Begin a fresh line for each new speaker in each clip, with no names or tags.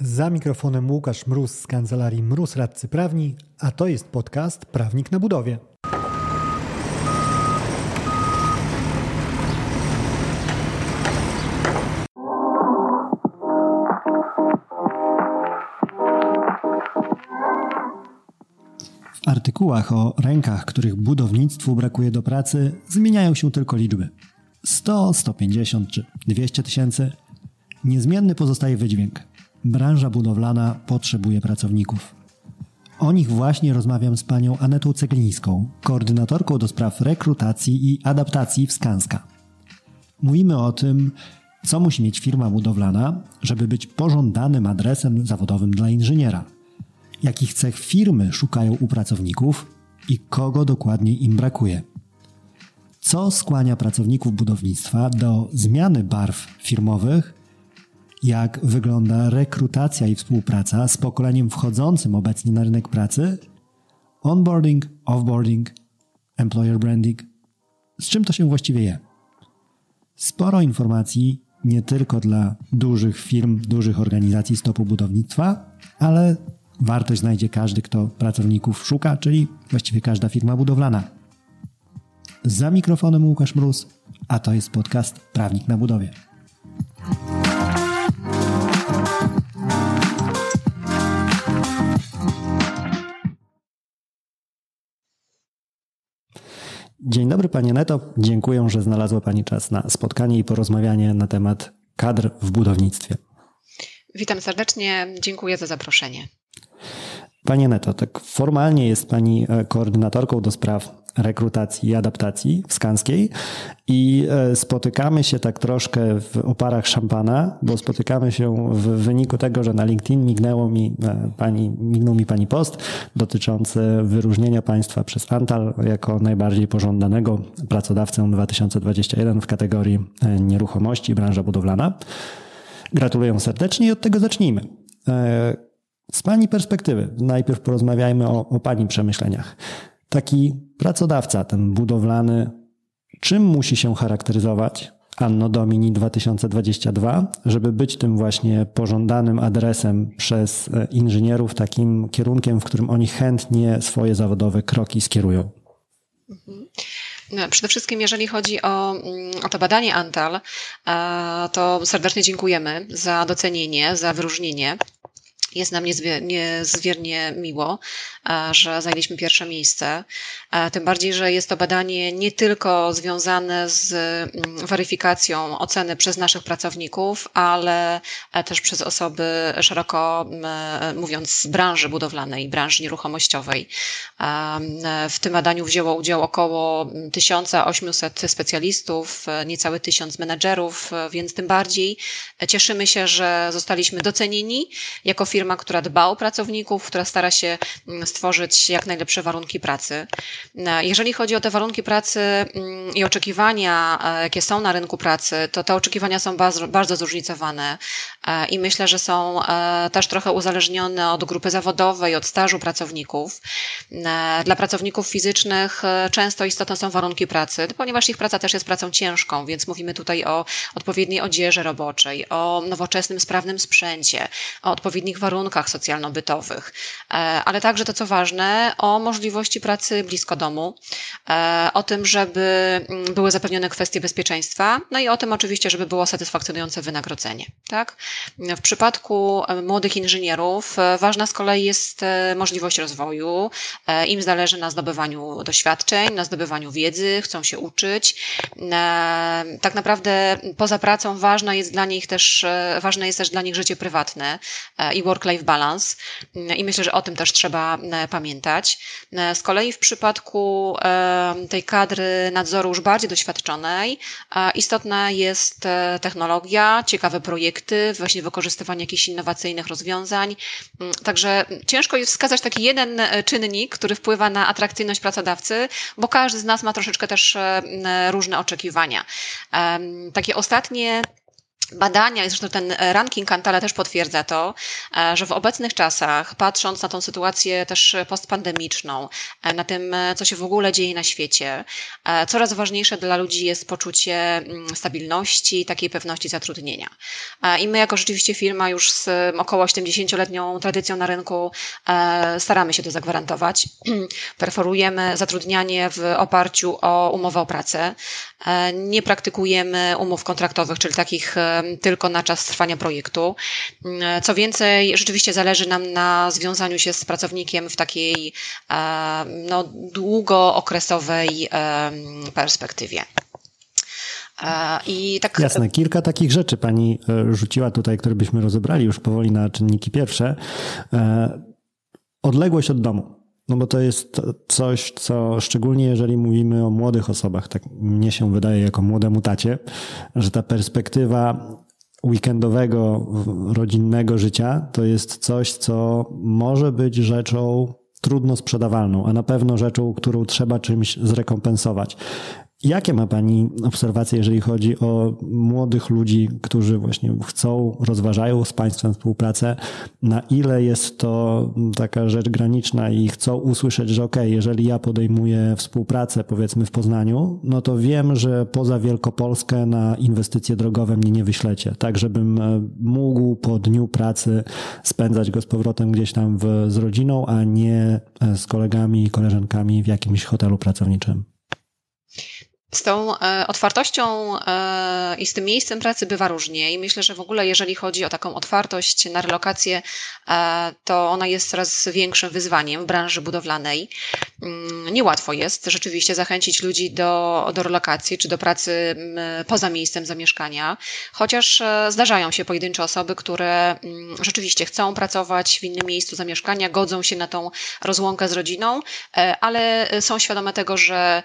Za mikrofonem Łukasz Mróz z kancelarii Mróz Radcy Prawni, a to jest podcast Prawnik na budowie. W artykułach o rękach, których budownictwu brakuje do pracy, zmieniają się tylko liczby. 100, 150 czy 200 tysięcy. Niezmienny pozostaje wydźwięk. Branża budowlana potrzebuje pracowników. O nich właśnie rozmawiam z panią Anetą Ceglińską, koordynatorką do spraw rekrutacji i adaptacji w Skanska. Mówimy o tym, co musi mieć firma budowlana, żeby być pożądanym adresem zawodowym dla inżyniera. Jakich cech firmy szukają u pracowników i kogo dokładnie im brakuje. Co skłania pracowników budownictwa do zmiany barw firmowych jak wygląda rekrutacja i współpraca z pokoleniem wchodzącym obecnie na rynek pracy, onboarding, offboarding, employer branding, z czym to się właściwie je. Sporo informacji nie tylko dla dużych firm, dużych organizacji stopu budownictwa, ale wartość znajdzie każdy, kto pracowników szuka, czyli właściwie każda firma budowlana. Za mikrofonem Łukasz Mróz, a to jest podcast Prawnik na budowie. Dzień dobry Pani Neto. Dziękuję, że znalazła Pani czas na spotkanie i porozmawianie na temat kadr w budownictwie.
Witam serdecznie, dziękuję za zaproszenie.
Pani Neto, tak formalnie jest Pani e, koordynatorką do spraw rekrutacji i adaptacji w Skanskiej i e, spotykamy się tak troszkę w oparach szampana, bo spotykamy się w wyniku tego, że na LinkedIn mignęło mi e, pani, mignął mi pani post dotyczący wyróżnienia państwa przez Antal jako najbardziej pożądanego pracodawcę 2021 w kategorii nieruchomości branża budowlana. Gratuluję serdecznie i od tego zacznijmy. Z Pani perspektywy, najpierw porozmawiajmy o, o Pani przemyśleniach. Taki pracodawca, ten budowlany, czym musi się charakteryzować Anno Domini 2022, żeby być tym właśnie pożądanym adresem przez e, inżynierów, takim kierunkiem, w którym oni chętnie swoje zawodowe kroki skierują?
Mhm. No, przede wszystkim, jeżeli chodzi o, mm, o to badanie Antal, e, to serdecznie dziękujemy za docenienie, za wyróżnienie. Jest nam niezmiernie miło, że zajęliśmy pierwsze miejsce. Tym bardziej, że jest to badanie nie tylko związane z mm, weryfikacją oceny przez naszych pracowników, ale e, też przez osoby szeroko mówiąc z branży budowlanej, branży nieruchomościowej. W tym badaniu wzięło udział około 1800 specjalistów, e, niecały tysiąc menedżerów, e, więc tym bardziej cieszymy się, że zostaliśmy docenieni jako firma, która dba o pracowników, która stara się mm, stworzyć jak najlepsze warunki pracy. E, jeżeli chodzi o te warunki pracy mm, i oczekiwania, e, jakie są na rynku pracy, to te oczekiwania są bardzo, zróżnicowane e, i myślę, że są też trochę uzależnione od grupy zawodowej, od stażu pracowników. Dla pracowników fizycznych często istotne są warunki pracy, ponieważ ich praca też jest pracą ciężką, więc mówimy tutaj o odpowiedniej odzieży roboczej, o nowoczesnym, sprawnym sprzęcie, o odpowiednich warunkach socjalno-bytowych, ale także to, co ważne, o możliwości pracy blisko domu, e, o tym, żeby mm, były zapewnione kwestie bezpieczeństwa, no i o tym oczywiście, żeby było satysfakcjonujące wynagrodzenie. Tak? W przypadku e, młodych inżynierów e, ważna z kolei jest możliwość rozwoju. Im zależy na zdobywaniu doświadczeń, na zdobywaniu wiedzy, chcą się uczyć. Tak naprawdę poza pracą ważna jest dla nich też, ważne jest też dla nich życie prywatne i work-life balance. I myślę, że o tym też trzeba pamiętać. E, z kolei w przypadku e, tej kadry nadzoru już bardziej doświadczonej, istotna jest e, technologia, ciekawe projekty, właśnie wykorzystywanie jakichś innowacyjnych rozwiązań. Mm, także ciężko jest wskazać taki jeden czynnik, który wpływa na atrakcyjność pracodawcy, bo każdy z nas ma troszeczkę też różne oczekiwania. Takie ostatnie badania, zresztą ten ranking Kantala też potwierdza to, e, że w obecnych czasach, patrząc na tą sytuację też postpandemiczną, e, na tym, e, co się w ogóle dzieje na świecie, coraz ważniejsze dla ludzi jest poczucie mm, stabilności, takiej pewności zatrudnienia. I my, jako rzeczywiście firma już z około 70-letnią tradycją na rynku, staramy się to zagwarantować. Perforujemy zatrudnianie w oparciu o umowę o pracę. Nie praktykujemy umów kontraktowych, czyli takich tylko na czas trwania projektu. Mm, co więcej, rzeczywiście zależy nam na związaniu się z pracownikiem w takiej no, długookresowej perspektywie.
I tak... Jasne, kilka takich rzeczy pani e, rzuciła tutaj, które byśmy rozebrali już powoli na czynniki pierwsze. E, odległość od domu. No bo to jest coś, co szczególnie jeżeli mówimy o młodych osobach, tak mnie się wydaje jako młodemu tacie, że ta perspektywa weekendowego, rodzinnego życia to jest coś, co może być rzeczą trudno sprzedawalną, a na pewno rzeczą, którą trzeba czymś zrekompensować. Jakie ma Pani obserwacje, jeżeli chodzi o młodych ludzi, którzy właśnie chcą, rozważają z Państwem współpracę? Na ile jest to taka rzecz graniczna i chcą usłyszeć, że ok, jeżeli ja podejmuję współpracę, powiedzmy w Poznaniu, no to wiem, że poza Wielkopolskę na inwestycje drogowe mnie nie wyślecie, tak żebym e, mógł po dniu pracy spędzać go z powrotem gdzieś tam w, z rodziną, a nie e, z kolegami i koleżankami w jakimś hotelu pracowniczym.
Z tą e, otwartością e, i z tym miejscem pracy bywa różnie i myślę, że w ogóle jeżeli chodzi o taką otwartość na relokację, e, to ona jest coraz większym wyzwaniem w branży budowlanej. Mm, niełatwo jest rzeczywiście zachęcić ludzi do, do relokacji czy do pracy poza miejscem zamieszkania, chociaż zdarzają się pojedyncze osoby, które mm, rzeczywiście chcą pracować w innym miejscu zamieszkania, godzą się na tą rozłąkę z rodziną, ale są świadome tego, że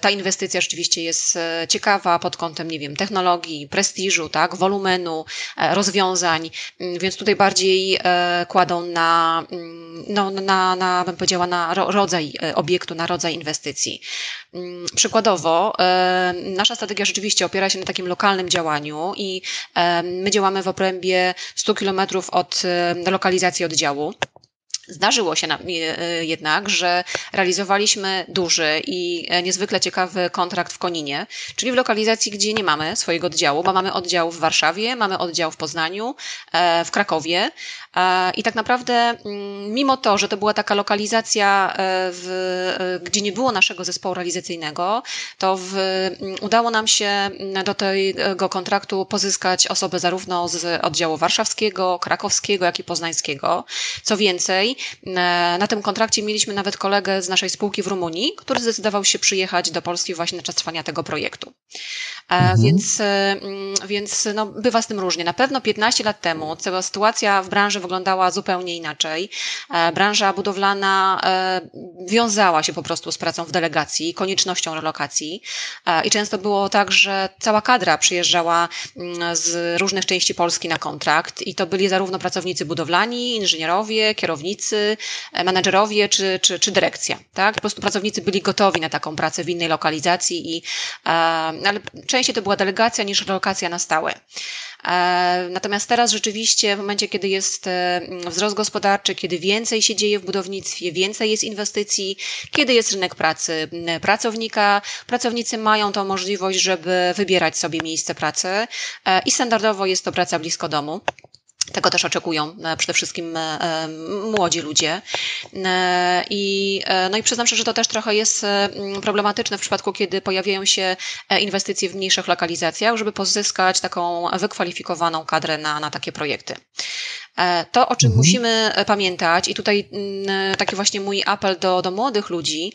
ta inwestycja rzeczywiście jest e, ciekawa pod kątem, nie wiem, technologii, prestiżu, tak, wolumenu, e, rozwiązań, mm, więc tutaj bardziej e, kładą na, mm, no, na, na bym powiedziała, na rodzaj obiektu, na rodzaj inwestycji. Mm, przykładowo, nasza strategia rzeczywiście opiera się na takim lokalnym działaniu i my działamy w obrębie 100 kilometrów od lokalizacji oddziału. Zdarzyło się nam e, jednak, że realizowaliśmy duży i e, niezwykle ciekawy kontrakt w Koninie, czyli w lokalizacji, gdzie nie mamy swojego oddziału, bo mamy oddział w Warszawie, mamy oddział w Poznaniu, e, w Krakowie, i tak naprawdę, mm, mimo to, że to była taka lokalizacja, w, gdzie nie było naszego zespołu realizacyjnego, to w, mm, udało nam się do tego kontraktu pozyskać osoby zarówno z oddziału warszawskiego, krakowskiego, jak i poznańskiego. Co więcej, na tym kontrakcie mieliśmy nawet kolegę z naszej spółki w Rumunii, który zdecydował się przyjechać do Polski właśnie na czas trwania tego projektu. Mhm. Więc, mm, więc no, bywa z tym różnie. Na pewno 15 lat temu cała sytuacja w branży wyglądała zupełnie inaczej. E, branża budowlana e, wiązała się po prostu z pracą w delegacji, koniecznością relokacji e, i często było tak, że cała kadra przyjeżdżała mm, z różnych części Polski na kontrakt i to byli zarówno pracownicy budowlani, inżynierowie, kierownicy, menedżerowie czy, czy, czy dyrekcja. Tak? Po prostu pracownicy byli gotowi na taką pracę w innej lokalizacji i ale częściej to była delegacja niż relokacja na stałe. E, natomiast teraz rzeczywiście, w momencie, kiedy jest e, wzrost gospodarczy, kiedy więcej się dzieje w budownictwie, więcej jest inwestycji, kiedy jest rynek pracy pracownika, pracownicy mają tą możliwość, żeby wybierać sobie miejsce pracy e, i standardowo jest to praca blisko domu. Tego też oczekują e, przede wszystkim e, e, młodzi ludzie. I, no i przyznam się, że to też trochę jest problematyczne w przypadku, kiedy pojawiają się inwestycje w mniejszych lokalizacjach, żeby pozyskać taką wykwalifikowaną kadrę na, na takie projekty. E, to, o czym mhm. musimy e, pamiętać, i tutaj mm, e, taki właśnie mój apel do, do młodych ludzi,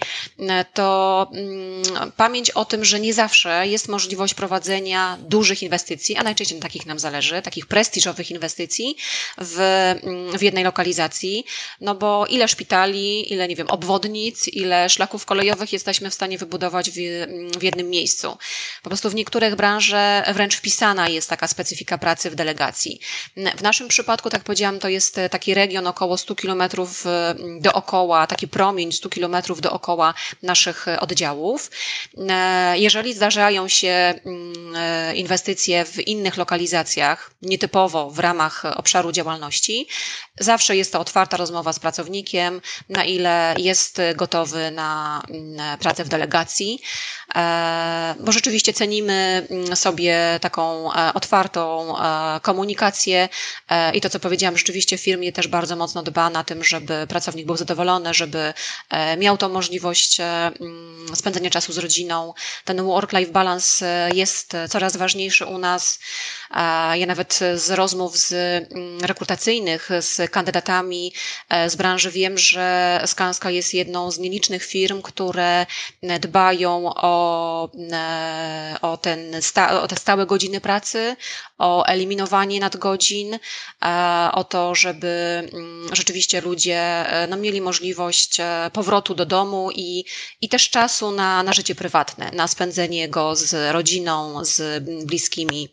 to mm, pamięć o tym, że nie zawsze jest możliwość prowadzenia dużych inwestycji, a najczęściej na takich nam zależy, takich prestiżowych inwestycji w, mm, w jednej lokalizacji, no bo ile szpitali, ile, nie wiem, obwodnic, ile szlaków kolejowych jesteśmy w stanie wybudować w, w jednym miejscu. Po prostu w niektórych branżach wręcz wpisana jest taka specyfika pracy w delegacji. W naszym przypadku, tak powiedziałam, to jest taki region około 100 kilometrów dookoła, taki promień 100 kilometrów dookoła naszych oddziałów. Jeżeli zdarzają się inwestycje w innych lokalizacjach, nietypowo w ramach obszaru działalności, zawsze jest to otwarta rozmowa z pracownikiem, na ile jest gotowy na pracę w delegacji, bo rzeczywiście cenimy sobie taką otwartą komunikację i to, co powiedziałam, rzeczywiście w firmie też bardzo mocno dba na tym, żeby pracownik był zadowolony, żeby miał tą możliwość spędzenia czasu z rodziną. Ten work-life balance jest coraz ważniejszy u nas. Ja nawet z rozmów z rekrutacyjnych z kandydatami z branży wiem, że Skanska jest jedną z nielicznych firm, które dbają o, o, ten, o te stałe godziny pracy, o eliminowanie nadgodzin, o to, żeby rzeczywiście ludzie no, mieli możliwość powrotu do domu i, i też czasu na, na życie prywatne, na spędzenie go z rodziną, z bliskimi.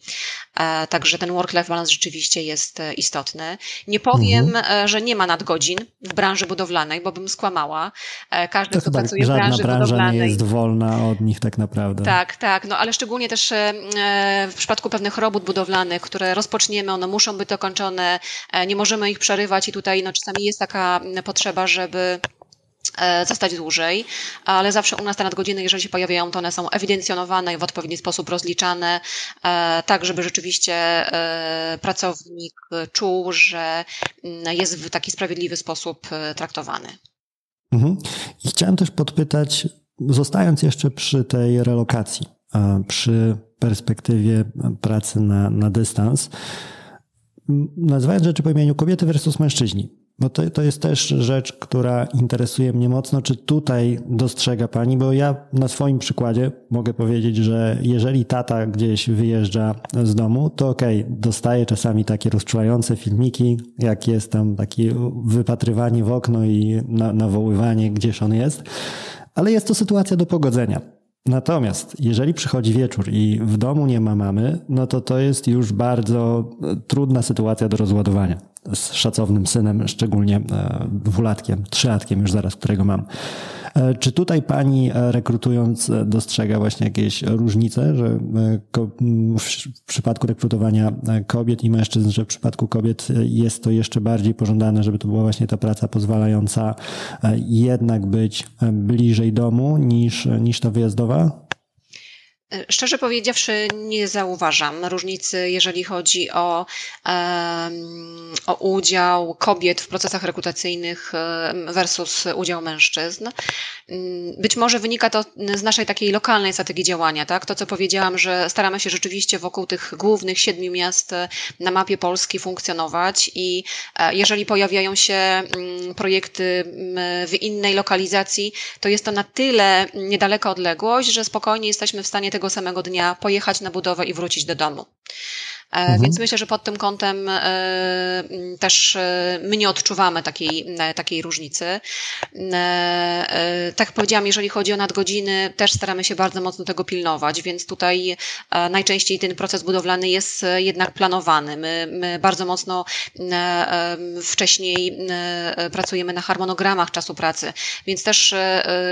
Także ten work-life balance rzeczywiście jest istotny. Nie powiem, mhm. że nie ma nadgodzin w branży budowlanej, bo bym skłamała. Każdy,
to kto pracuje w branży branża budowlanej. nie jest wolna od nich tak naprawdę.
Tak, tak. No ale szczególnie też w przypadku pewnych robót budowlanych, które rozpoczniemy, one muszą być dokończone, nie możemy ich przerywać i tutaj no, czasami jest taka potrzeba, żeby E, zostać dłużej, ale zawsze u nas te nadgodziny, jeżeli się pojawiają, to one są ewidencjonowane i w odpowiedni sposób rozliczane, e, tak żeby rzeczywiście e, pracownik czuł, że mm, jest w taki sprawiedliwy sposób traktowany.
Mhm. I chciałem też podpytać, zostając jeszcze przy tej relokacji, przy perspektywie pracy na, na dystans, nazywając rzeczy po imieniu kobiety versus mężczyźni. Bo to, to jest też rzecz, która interesuje mnie mocno. Czy tutaj dostrzega Pani? Bo ja na swoim przykładzie mogę powiedzieć, że jeżeli tata gdzieś wyjeżdża z domu, to okej, okay, dostaje czasami takie rozczuwające filmiki, jak jest tam takie wypatrywanie w okno i na, nawoływanie, gdzieś on jest. Ale jest to sytuacja do pogodzenia. Natomiast jeżeli przychodzi wieczór i w domu nie ma mamy, no to to jest już bardzo trudna sytuacja do rozładowania z szacownym synem, szczególnie e, dwulatkiem, trzylatkiem już zaraz, którego mam. E, czy tutaj pani e, rekrutując dostrzega właśnie jakieś różnice, że w przypadku rekrutowania kobiet i mężczyzn, że w przypadku kobiet jest to jeszcze bardziej pożądane, żeby to była właśnie ta praca pozwalająca jednak być bliżej domu niż, niż ta wyjazdowa?
Szczerze powiedziawszy, nie zauważam różnicy, jeżeli chodzi o, o udział kobiet w procesach rekrutacyjnych versus udział mężczyzn. Być może wynika to z naszej takiej lokalnej strategii działania, tak? To, co powiedziałam, że staramy się rzeczywiście wokół tych głównych siedmiu miast na mapie Polski funkcjonować i e, jeżeli pojawiają się mm, projekty w innej lokalizacji, to jest to na tyle niedaleka odległość, że spokojnie jesteśmy w stanie tego samego dnia pojechać na budowę i wrócić do domu. E, mhm. Więc myślę, że pod tym kątem e, też e, my nie odczuwamy takiej, takiej różnicy. Tak jak powiedziałam, jeżeli chodzi o nadgodziny, też staramy się bardzo mocno tego pilnować, więc tutaj najczęściej ten proces budowlany jest jednak planowany. My, my bardzo mocno wcześniej pracujemy na harmonogramach czasu pracy, więc też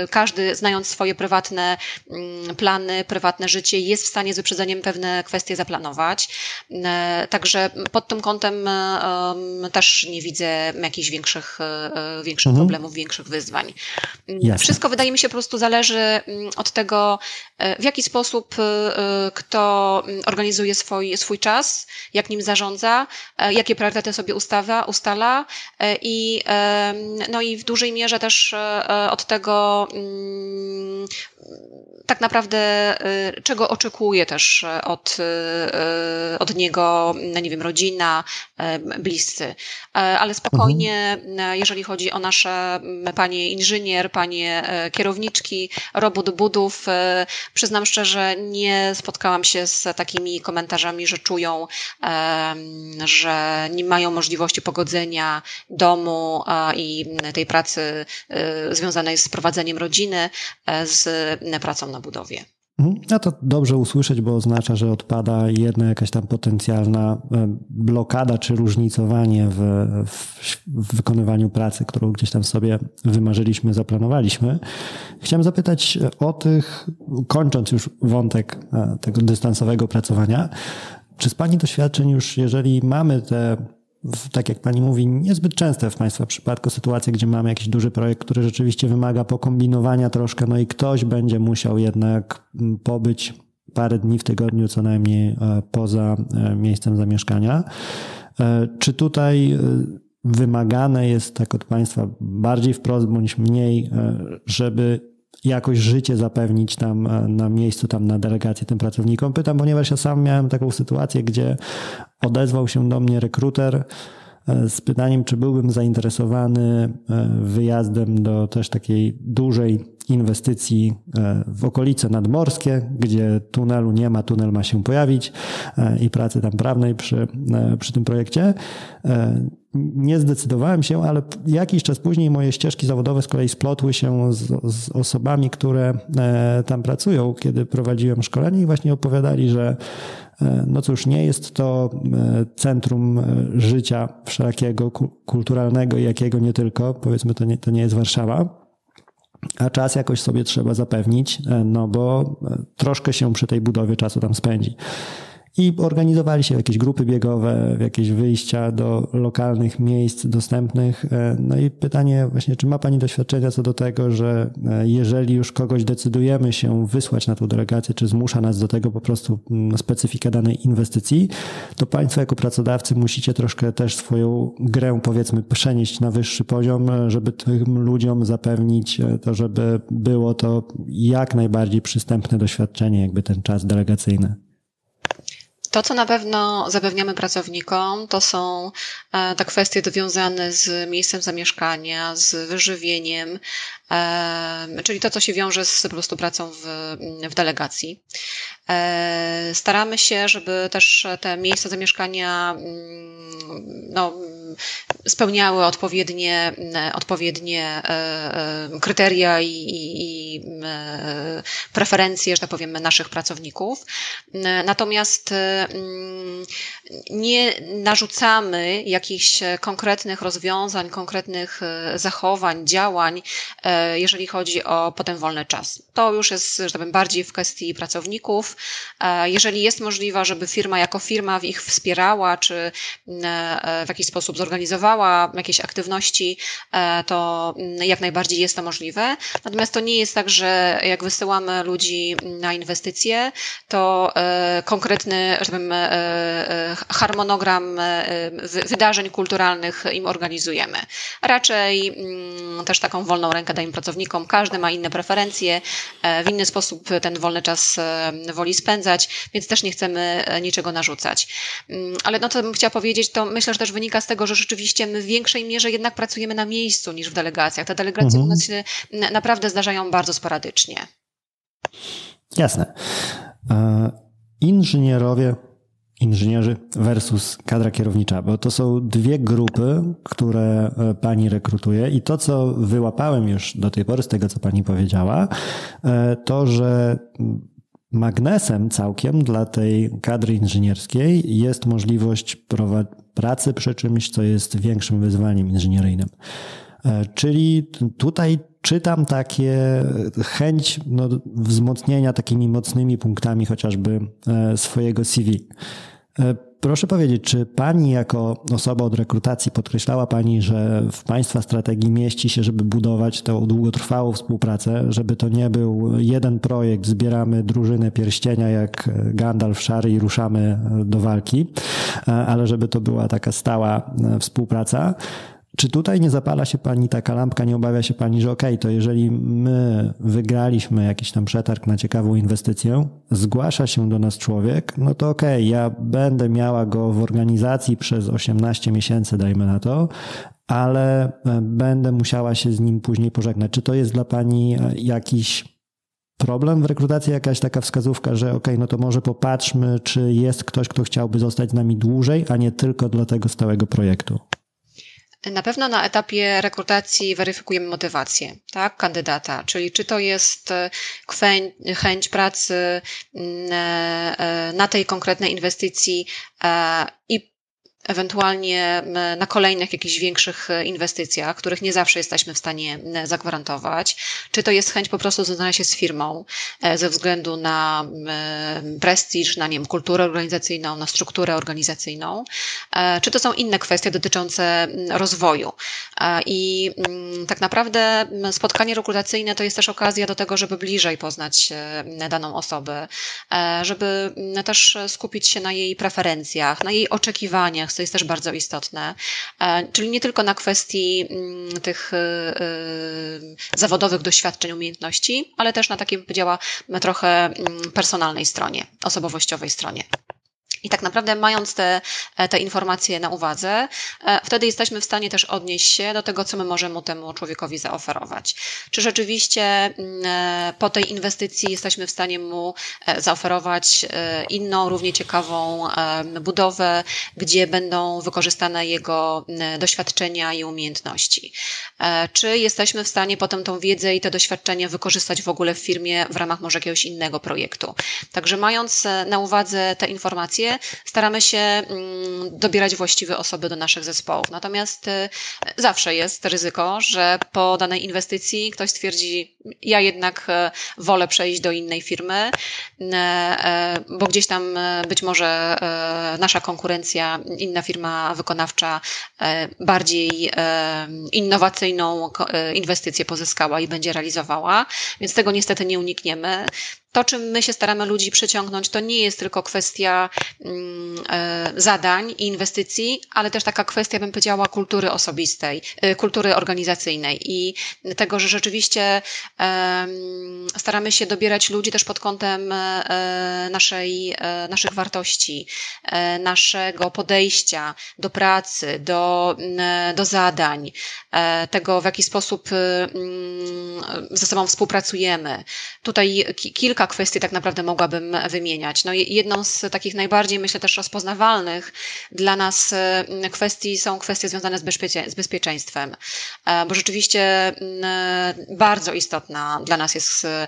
każdy, znając swoje prywatne mm, plany, prywatne życie, jest w stanie z wyprzedzeniem pewne kwestie zaplanować. E, także pod tym kątem e, też nie widzę jakichś większych, e, większych mhm. problemów, większych wyzwań. Mm, Jasne. Wszystko wydaje mi się po prostu zależy mm, od tego, w jaki sposób kto mm, organizuje swój, swój czas, jak nim zarządza, jakie priorytety sobie ustawa, ustala i, no i w dużej mierze też od tego tak naprawdę czego oczekuje też od, od niego, no nie wiem, rodzina, e, bliscy. E, ale spokojnie, mhm. jeżeli chodzi o nasze panie inżynier, panie e, kierowniczki robót budów, przyznam szczerze, nie spotkałam się z takimi komentarzami, że czują, że nie mają możliwości pogodzenia domu i tej pracy związanej z prowadzeniem rodziny z pracą na budowie.
Mhm. A to dobrze usłyszeć, bo oznacza, że odpada jedna jakaś tam potencjalna e, blokada czy różnicowanie w, w, wykonywaniu pracy, którą gdzieś tam sobie wymarzyliśmy, zaplanowaliśmy. Chciałem zapytać o tych, kończąc już wątek e, tego dystansowego pracowania, czy z Pani doświadczeń już, jeżeli mamy te tak jak pani mówi, niezbyt częste w państwa przypadku sytuacje, gdzie mamy jakiś duży projekt, który rzeczywiście wymaga pokombinowania troszkę, no i ktoś będzie musiał jednak mm, pobyć parę dni w tygodniu co najmniej e, poza e, miejscem zamieszkania. E, czy tutaj wymagane jest tak od państwa bardziej wprost bądź mniej, żeby jakoś życie zapewnić tam na miejscu, tam na delegacji tym pracownikom. Pytam, ponieważ ja sam miałem taką sytuację, gdzie odezwał się do mnie rekruter e, z pytaniem, czy byłbym zainteresowany e, wyjazdem do też takiej dużej inwestycji e, w okolice nadmorskie, gdzie tunelu nie ma, tunel ma się pojawić i pracy tam prawnej przy, przy tym projekcie. Nie zdecydowałem się, ale jakiś czas później moje ścieżki zawodowe z kolei splotły się z, z osobami, które tam pracują, kiedy prowadziłem szkolenie i właśnie opowiadali, że E, no cóż, nie jest to e, centrum e, życia wszelakiego kulturalnego i jakiego nie tylko, powiedzmy to nie, to nie jest Warszawa, a czas jakoś sobie trzeba zapewnić, no bo troszkę się przy tej budowie czasu tam spędzi i organizowali się jakieś grupy biegowe, jakieś wyjścia do lokalnych miejsc dostępnych. E, no i pytanie właśnie, czy ma Pani doświadczenia co do tego, że e, jeżeli już kogoś decydujemy się wysłać na tą delegację, czy zmusza nas do tego po prostu specyfika danej inwestycji, to Państwo jako pracodawcy musicie troszkę też swoją grę powiedzmy przenieść na wyższy poziom, e, żeby tym ludziom zapewnić to, żeby było to jak najbardziej przystępne doświadczenie, jakby ten czas delegacyjny.
To, co na pewno zapewniamy pracownikom, to są e, te kwestie związane z miejscem zamieszkania, z wyżywieniem, czyli to, co się wiąże z po prostu pracą w, w delegacji. E, staramy się, żeby też te miejsca zamieszkania mm, no, spełniały odpowiednie, odpowiednie kryteria i, i preferencje, że tak powiem, naszych pracowników. Natomiast Mm, nie narzucamy jakichś konkretnych rozwiązań, konkretnych e, zachowań, działań, e, jeżeli chodzi o potem wolny czas. To już jest, że tak powiem, bardziej w kwestii pracowników. E, jeżeli jest możliwe, żeby firma jako firma ich wspierała, czy w jakiś sposób zorganizowała jakieś aktywności, to jak najbardziej jest to możliwe. Natomiast to nie jest tak, że jak wysyłamy ludzi na inwestycje, to konkretny, że tak powiem, harmonogram e, wydarzeń kulturalnych im organizujemy. Raczej mm, też taką wolną rękę dajemy pracownikom. Każdy ma inne preferencje, e, w inny sposób ten wolny czas e, woli spędzać, więc też nie chcemy niczego narzucać. Mm, ale no, co bym chciała powiedzieć, to myślę, że też wynika z tego, że rzeczywiście my w większej mierze jednak pracujemy na miejscu niż w delegacjach. Te delegacje mhm. u nas się naprawdę zdarzają bardzo sporadycznie.
Jasne. Inżynierowie inżynierzy versus kadra kierownicza, bo to są dwie grupy, które e, pani rekrutuje i to, co wyłapałem już do tej pory z tego, co pani powiedziała, e, to, że magnesem całkiem dla tej kadry inżynierskiej jest możliwość pracy przy czymś, co jest większym wyzwaniem inżynieryjnym. E, czyli tutaj czytam takie chęć no, wzmocnienia takimi mocnymi punktami chociażby e, swojego CV. E, proszę powiedzieć, czy Pani jako osoba od rekrutacji podkreślała Pani, że w Państwa strategii mieści się, żeby budować tę długotrwałą współpracę, żeby to nie był jeden projekt, zbieramy drużynę pierścienia jak Gandalf szary i ruszamy do walki, ale żeby to była taka stała współpraca. Czy tutaj nie zapala się pani taka lampka, nie obawia się pani, że okej, okay, to jeżeli my wygraliśmy jakiś tam przetarg na ciekawą inwestycję, zgłasza się do nas człowiek, no to okej, okay, ja będę miała go w organizacji przez 18 miesięcy, dajmy na to, ale e, będę musiała się z nim później pożegnać. Czy to jest dla pani e, jakiś problem w rekrutacji, jakaś taka wskazówka, że okay, no to może popatrzmy, czy jest ktoś, kto chciałby zostać z nami dłużej, a nie tylko dla tego stałego projektu?
Na pewno na etapie rekrutacji weryfikujemy motywację tak, kandydata, czyli czy to jest chęć pracy mm, na tej konkretnej inwestycji i ewentualnie na kolejnych jakichś większych e, inwestycjach, których nie zawsze jesteśmy w stanie zagwarantować. Czy to jest chęć po prostu związana się z firmą e, ze względu na prestiż, na nie wiem, kulturę organizacyjną, na strukturę organizacyjną, e, czy to są inne kwestie dotyczące rozwoju. I tak naprawdę spotkanie rekrutacyjne to jest też okazja do tego, żeby bliżej poznać daną osobę, żeby też skupić się na jej preferencjach, na jej oczekiwaniach, co jest też bardzo istotne. E, czyli nie tylko na kwestii mm, tych e, e, zawodowych doświadczeń, umiejętności, ale też na takiej, powiedziała, trochę mm, personalnej stronie, osobowościowej stronie. I tak naprawdę, mając te, e, te informacje na uwadze, e, wtedy jesteśmy w stanie też odnieść się do tego, co my możemy temu człowiekowi zaoferować. Czy rzeczywiście mm, e, po tej inwestycji jesteśmy w stanie mu zaoferować inną, równie ciekawą budowę, gdzie będą wykorzystane jego mm, doświadczenia i umiejętności? Czy jesteśmy w stanie potem tą wiedzę i te doświadczenia wykorzystać w ogóle w firmie w ramach może jakiegoś innego projektu? Także, mając na uwadze te informacje, staramy się mm, dobierać właściwe osoby do naszych zespołów. Natomiast y, zawsze jest ryzyko, że po danej inwestycji ktoś stwierdzi, ja jednak y, wolę przejść do innej firmy, y, bo gdzieś tam być może nasza konkurencja, inna firma wykonawcza bardziej innowacyjną inwestycję pozyskała i będzie realizowała, więc tego niestety nie unikniemy to, czym my się staramy ludzi przyciągnąć, to nie jest tylko kwestia mm, e, zadań i inwestycji, ale też taka kwestia, bym powiedziała, kultury osobistej, e, kultury organizacyjnej i tego, że rzeczywiście staramy się dobierać ludzi też pod kątem e, naszej, naszych wartości, naszego podejścia do pracy, do, do zadań, tego, w jaki sposób mm, ze sobą współpracujemy. Tutaj kilka kwestii tak naprawdę mogłabym wymieniać. No, jedną z takich najbardziej, myślę, też rozpoznawalnych dla nas e, kwestii są kwestie związane z, z bezpieczeństwem, e, bo rzeczywiście bardzo istotna dla nas jest e,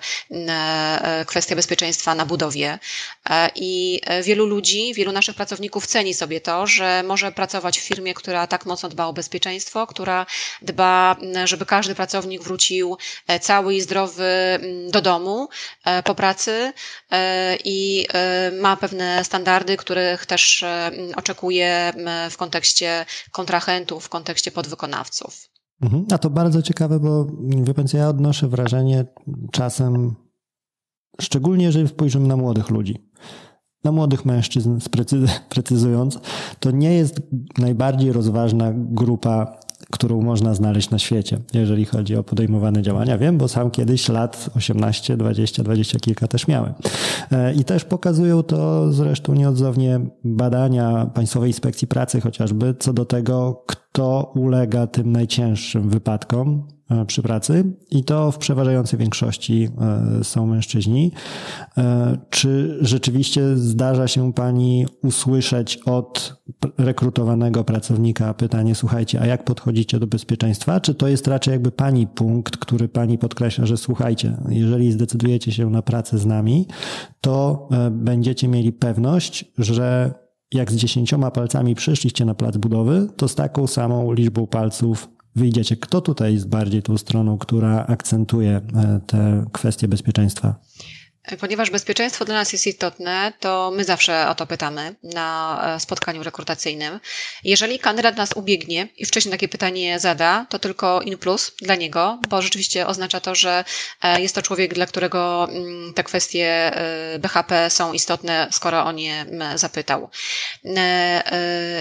kwestia bezpieczeństwa na budowie i wielu ludzi, wielu naszych pracowników ceni sobie to, że może pracować w firmie, która tak mocno dba o bezpieczeństwo, która dba, żeby każdy pracownik wrócił cały i zdrowy do domu po pracy e, i e, ma pewne standardy, których też e, oczekuje w kontekście kontrahentów, w kontekście podwykonawców.
Mhm. A to bardzo ciekawe, bo wie pan, ja odnoszę wrażenie czasem, szczególnie jeżeli spojrzymy na młodych ludzi, na młodych mężczyzn, precyzując, to nie jest najbardziej rozważna grupa którą można znaleźć na świecie, jeżeli chodzi o podejmowane działania. Wiem, bo sam kiedyś lat 18, 20, 20 kilka też miałem. E, I też pokazują to zresztą nieodzownie badania Państwowej Inspekcji Pracy chociażby co do tego, kto ulega tym najcięższym wypadkom E, przy pracy i to w przeważającej większości e, są mężczyźni. E, czy rzeczywiście zdarza się Pani usłyszeć od rekrutowanego pracownika pytanie, słuchajcie, a jak podchodzicie do bezpieczeństwa? Czy to jest raczej jakby Pani punkt, który Pani podkreśla, że słuchajcie, jeżeli zdecydujecie się na pracę z nami, to będziecie mieli pewność, że jak z dziesięcioma palcami przyszliście na plac budowy, to z taką samą liczbą palców wyjdziecie. Kto tutaj jest bardziej tą stroną, która akcentuje e, te kwestie bezpieczeństwa?
Ponieważ bezpieczeństwo dla nas jest istotne, to my zawsze o to pytamy na e, spotkaniu rekrutacyjnym. Jeżeli kandydat nas ubiegnie i wcześniej takie pytanie zada, to tylko in plus dla niego, bo rzeczywiście oznacza to, że e, jest to człowiek, dla którego mm, te kwestie BHP są istotne, skoro o nie zapytał.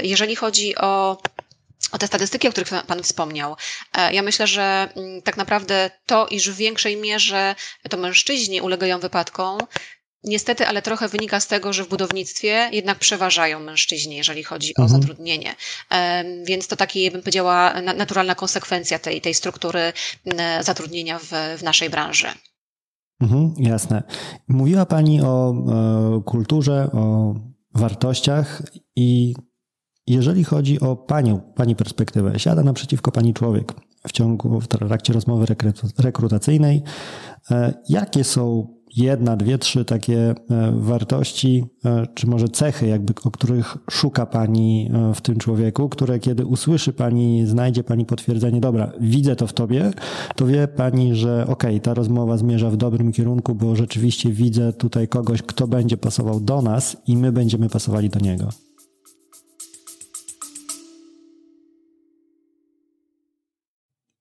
Jeżeli chodzi o o te statystyki, o których Pan wspomniał. E, ja myślę, że mm, tak naprawdę to, iż w większej mierze to mężczyźni ulegają wypadkom, Niestety, ale trochę wynika z tego, że w budownictwie jednak przeważają mężczyźni, jeżeli chodzi o mhm. zatrudnienie. Więc to taki, bym powiedziała, naturalna konsekwencja tej, tej struktury zatrudnienia w, w naszej branży.
Mhm, jasne. Mówiła Pani o, o kulturze, o wartościach i jeżeli chodzi o panią, pani perspektywę, siada naprzeciwko pani człowiek w ciągu, w trakcie rozmowy rekrutacyjnej. E, jakie są jedna, dwie, trzy takie e, wartości, e, czy może cechy, jakby, o których szuka Pani w tym człowieku, które kiedy usłyszy Pani, znajdzie Pani potwierdzenie, dobra, widzę to w Tobie, to wie Pani, że okej, okay, ta rozmowa zmierza w dobrym kierunku, bo rzeczywiście widzę tutaj kogoś, kto będzie pasował do nas i my będziemy pasowali do niego.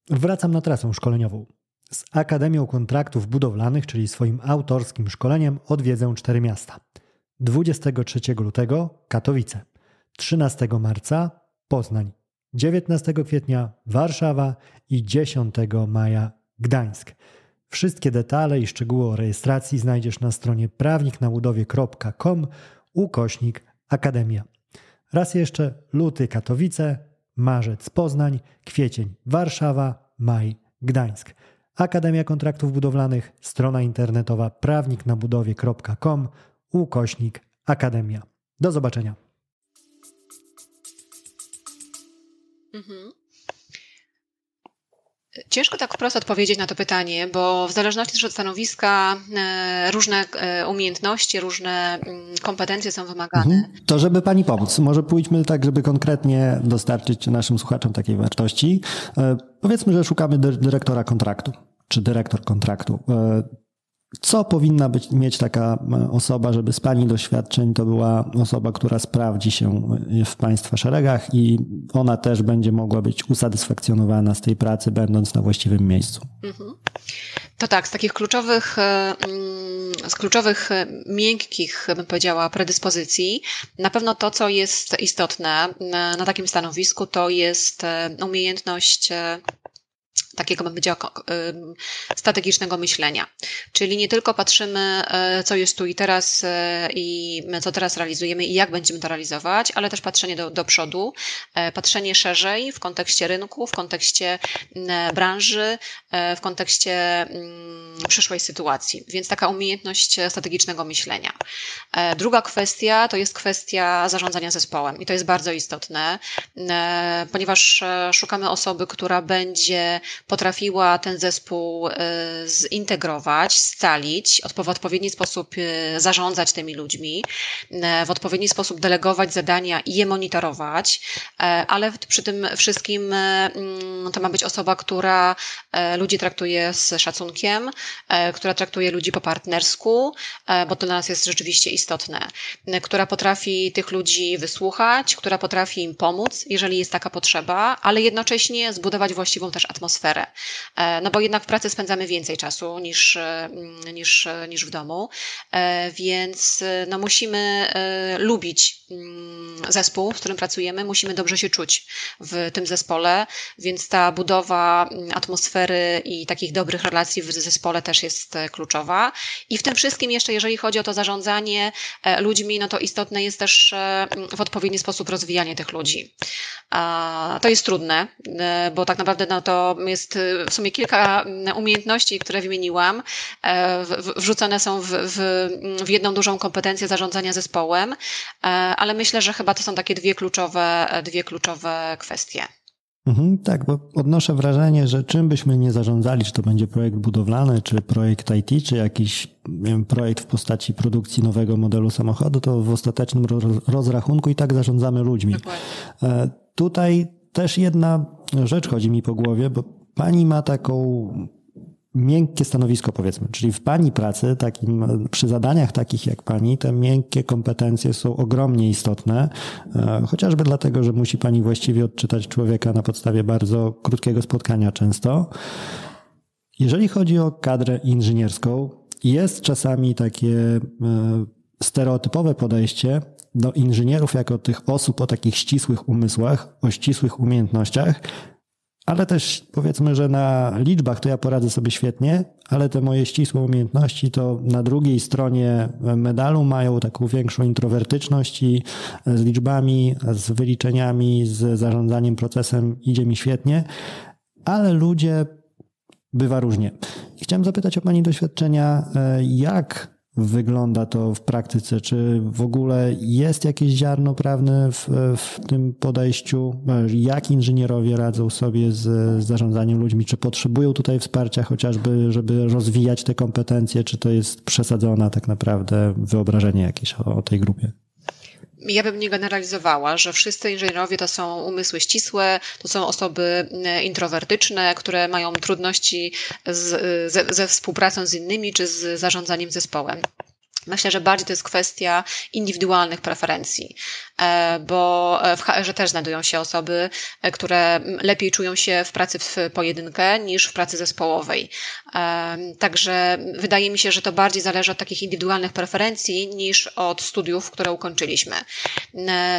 Wracam na trasę szkoleniową. Z Akademią Kontraktów Budowlanych, czyli swoim autorskim szkoleniem, odwiedzę cztery miasta. 23 lutego Katowice, 13 marca Poznań, 19 kwietnia Warszawa i 10 maja Gdańsk. Wszystkie detale i szczegóły o rejestracji znajdziesz na stronie prawniknabudowie.com ukośnik Akademia. Raz jeszcze luty Katowice, marzec Poznań, kwiecień Warszawa, maj Gdańsk. Akademia Kontraktów Budowlanych, strona internetowa prawniknabudowie.com, ukośnik Akademia. Do zobaczenia. Mhm.
Ciężko tak wprost odpowiedzieć na to pytanie, bo w zależności od stanowiska e, różne e, umiejętności, różne mm, kompetencje są wymagane. Mhm.
To żeby Pani pomóc, może pójdźmy tak, żeby konkretnie dostarczyć naszym słuchaczom takiej wartości. E, powiedzmy, że szukamy dyrektora kontraktu, czy dyrektor kontraktu. Co powinna być, mieć taka e, osoba, żeby z Pani doświadczeń to była osoba, która sprawdzi się w Państwa szeregach i ona też będzie mogła być usatysfakcjonowana z tej pracy, będąc na właściwym miejscu? Mhm.
To tak, z takich kluczowych, e, mm, z kluczowych e, miękkich, bym powiedziała, predyspozycji, na pewno to, co jest istotne na takim stanowisku, to jest umiejętność takiego, bym powiedziała, strategicznego myślenia. Czyli nie tylko patrzymy, e, co jest tu i teraz e, i co teraz realizujemy i jak będziemy to realizować, ale też patrzenie do, do przodu, e, patrzenie szerzej w kontekście rynku, w kontekście branży, w kontekście przyszłej sytuacji. Więc taka umiejętność strategicznego myślenia. Druga kwestia to jest kwestia zarządzania zespołem i to jest bardzo istotne, ponieważ szukamy osoby, która będzie potrafiła ten zespół e, zintegrować, scalić, w odpowiedni sposób e, zarządzać tymi ludźmi, e, w odpowiedni sposób delegować zadania i je monitorować, ale przy tym wszystkim mm, to ma być osoba, która ludzi traktuje z szacunkiem, która traktuje ludzi po partnersku, bo to dla nas jest rzeczywiście istotne, która potrafi tych ludzi wysłuchać, która potrafi im pomóc, jeżeli jest taka potrzeba, ale jednocześnie zbudować właściwą też atmosferę atmosferę. E, no bo jednak w pracy spędzamy więcej czasu niż, e, niż, niż w domu, e, więc no musimy lubić mm, zespół, w którym pracujemy, musimy dobrze się czuć w tym zespole, więc ta budowa mm, atmosfery i takich dobrych relacji w zespole też jest kluczowa. I w tym wszystkim jeszcze, jeżeli chodzi o to zarządzanie ludźmi, no to istotne jest też w odpowiedni sposób rozwijanie tych ludzi. To jest trudne, bo tak naprawdę no to jest w sumie kilka umiejętności, które wymieniłam, e, wrzucone są w, w, w jedną dużą kompetencję zarządzania zespołem, e, ale myślę, że chyba to są takie dwie kluczowe, dwie kluczowe kwestie.
Mhm, tak, bo odnoszę wrażenie, że czym byśmy nie zarządzali, czy to będzie projekt budowlany, czy projekt IT, czy jakiś wiem, projekt w postaci produkcji nowego modelu samochodu, to w ostatecznym rozrachunku i tak zarządzamy ludźmi. Dokładnie. E, tutaj też jedna rzecz chodzi mi po głowie, bo pani ma taką miękkie stanowisko, powiedzmy. Czyli w pani pracy, takim, przy zadaniach takich jak pani, te miękkie kompetencje są ogromnie istotne, e, chociażby dlatego, że musi pani właściwie odczytać człowieka na podstawie bardzo krótkiego spotkania często. Jeżeli chodzi o kadrę inżynierską, jest czasami takie e, stereotypowe podejście do inżynierów jako tych osób o takich ścisłych umysłach, o ścisłych umiejętnościach, ale też powiedzmy, że na liczbach to ja poradzę sobie świetnie, ale te moje ścisłe umiejętności to na drugiej stronie medalu mają taką większą introwertyczność i z liczbami, z wyliczeniami, z zarządzaniem procesem idzie mi świetnie, ale ludzie bywa różnie. chciałem zapytać o Pani doświadczenia, e, jak wygląda to w praktyce? Czy w ogóle jest jakieś ziarno prawne w, w tym podejściu? Jak inżynierowie radzą sobie z, z zarządzaniem ludźmi? Czy potrzebują tutaj wsparcia chociażby, żeby rozwijać te kompetencje? Czy to jest przesadzone tak naprawdę wyobrażenie jakieś o, o tej grupie?
Ja bym nie generalizowała, że wszyscy inżynierowie to są umysły ścisłe, to są osoby e, introwertyczne, które mają trudności z, ze, ze współpracą z innymi czy z zarządzaniem zespołem. Myślę, że bardziej to jest kwestia indywidualnych preferencji, e, bo w HR też znajdują się osoby, e, które lepiej czują się w pracy w pojedynkę niż w pracy zespołowej. E, także wydaje mi się, że to bardziej zależy od takich indywidualnych preferencji niż od studiów, które ukończyliśmy.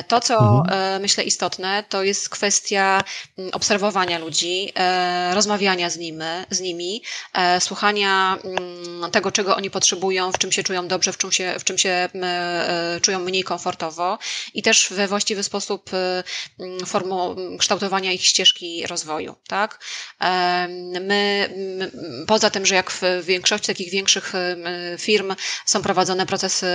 To, co mhm. myślę istotne, to jest kwestia obserwowania ludzi, rozmawiania z nimi, z nimi słuchania tego, czego oni potrzebują, w czym się czują dobrze, w czym się, w czym się e, czują mniej komfortowo i też we właściwy sposób e, formu kształtowania ich ścieżki rozwoju. Tak? My, poza tym, że jak w większości takich większych firm są prowadzone procesy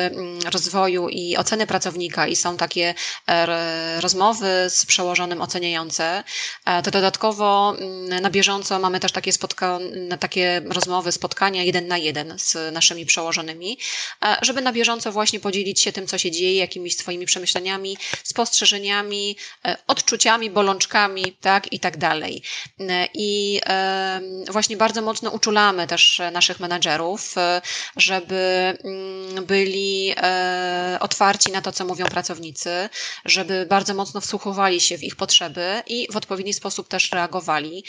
rozwoju i oceny pracownika i są takie e, rozmowy z przełożonym oceniające, to dodatkowo na bieżąco mamy też takie, spotka- takie rozmowy, spotkania jeden na jeden z naszymi przełożonymi, żeby na bieżąco właśnie podzielić się tym, co się dzieje, jakimiś swoimi przemyśleniami, spostrzeżeniami, e, odczuciami, bolączkami, tak i tak dalej. E, I właśnie bardzo mocno uczulamy też naszych menadżerów, e, żeby mm, byli otwarci na to, co mówią pracownicy, żeby bardzo mocno wsłuchowali się w ich potrzeby i w odpowiedni sposób też reagowali.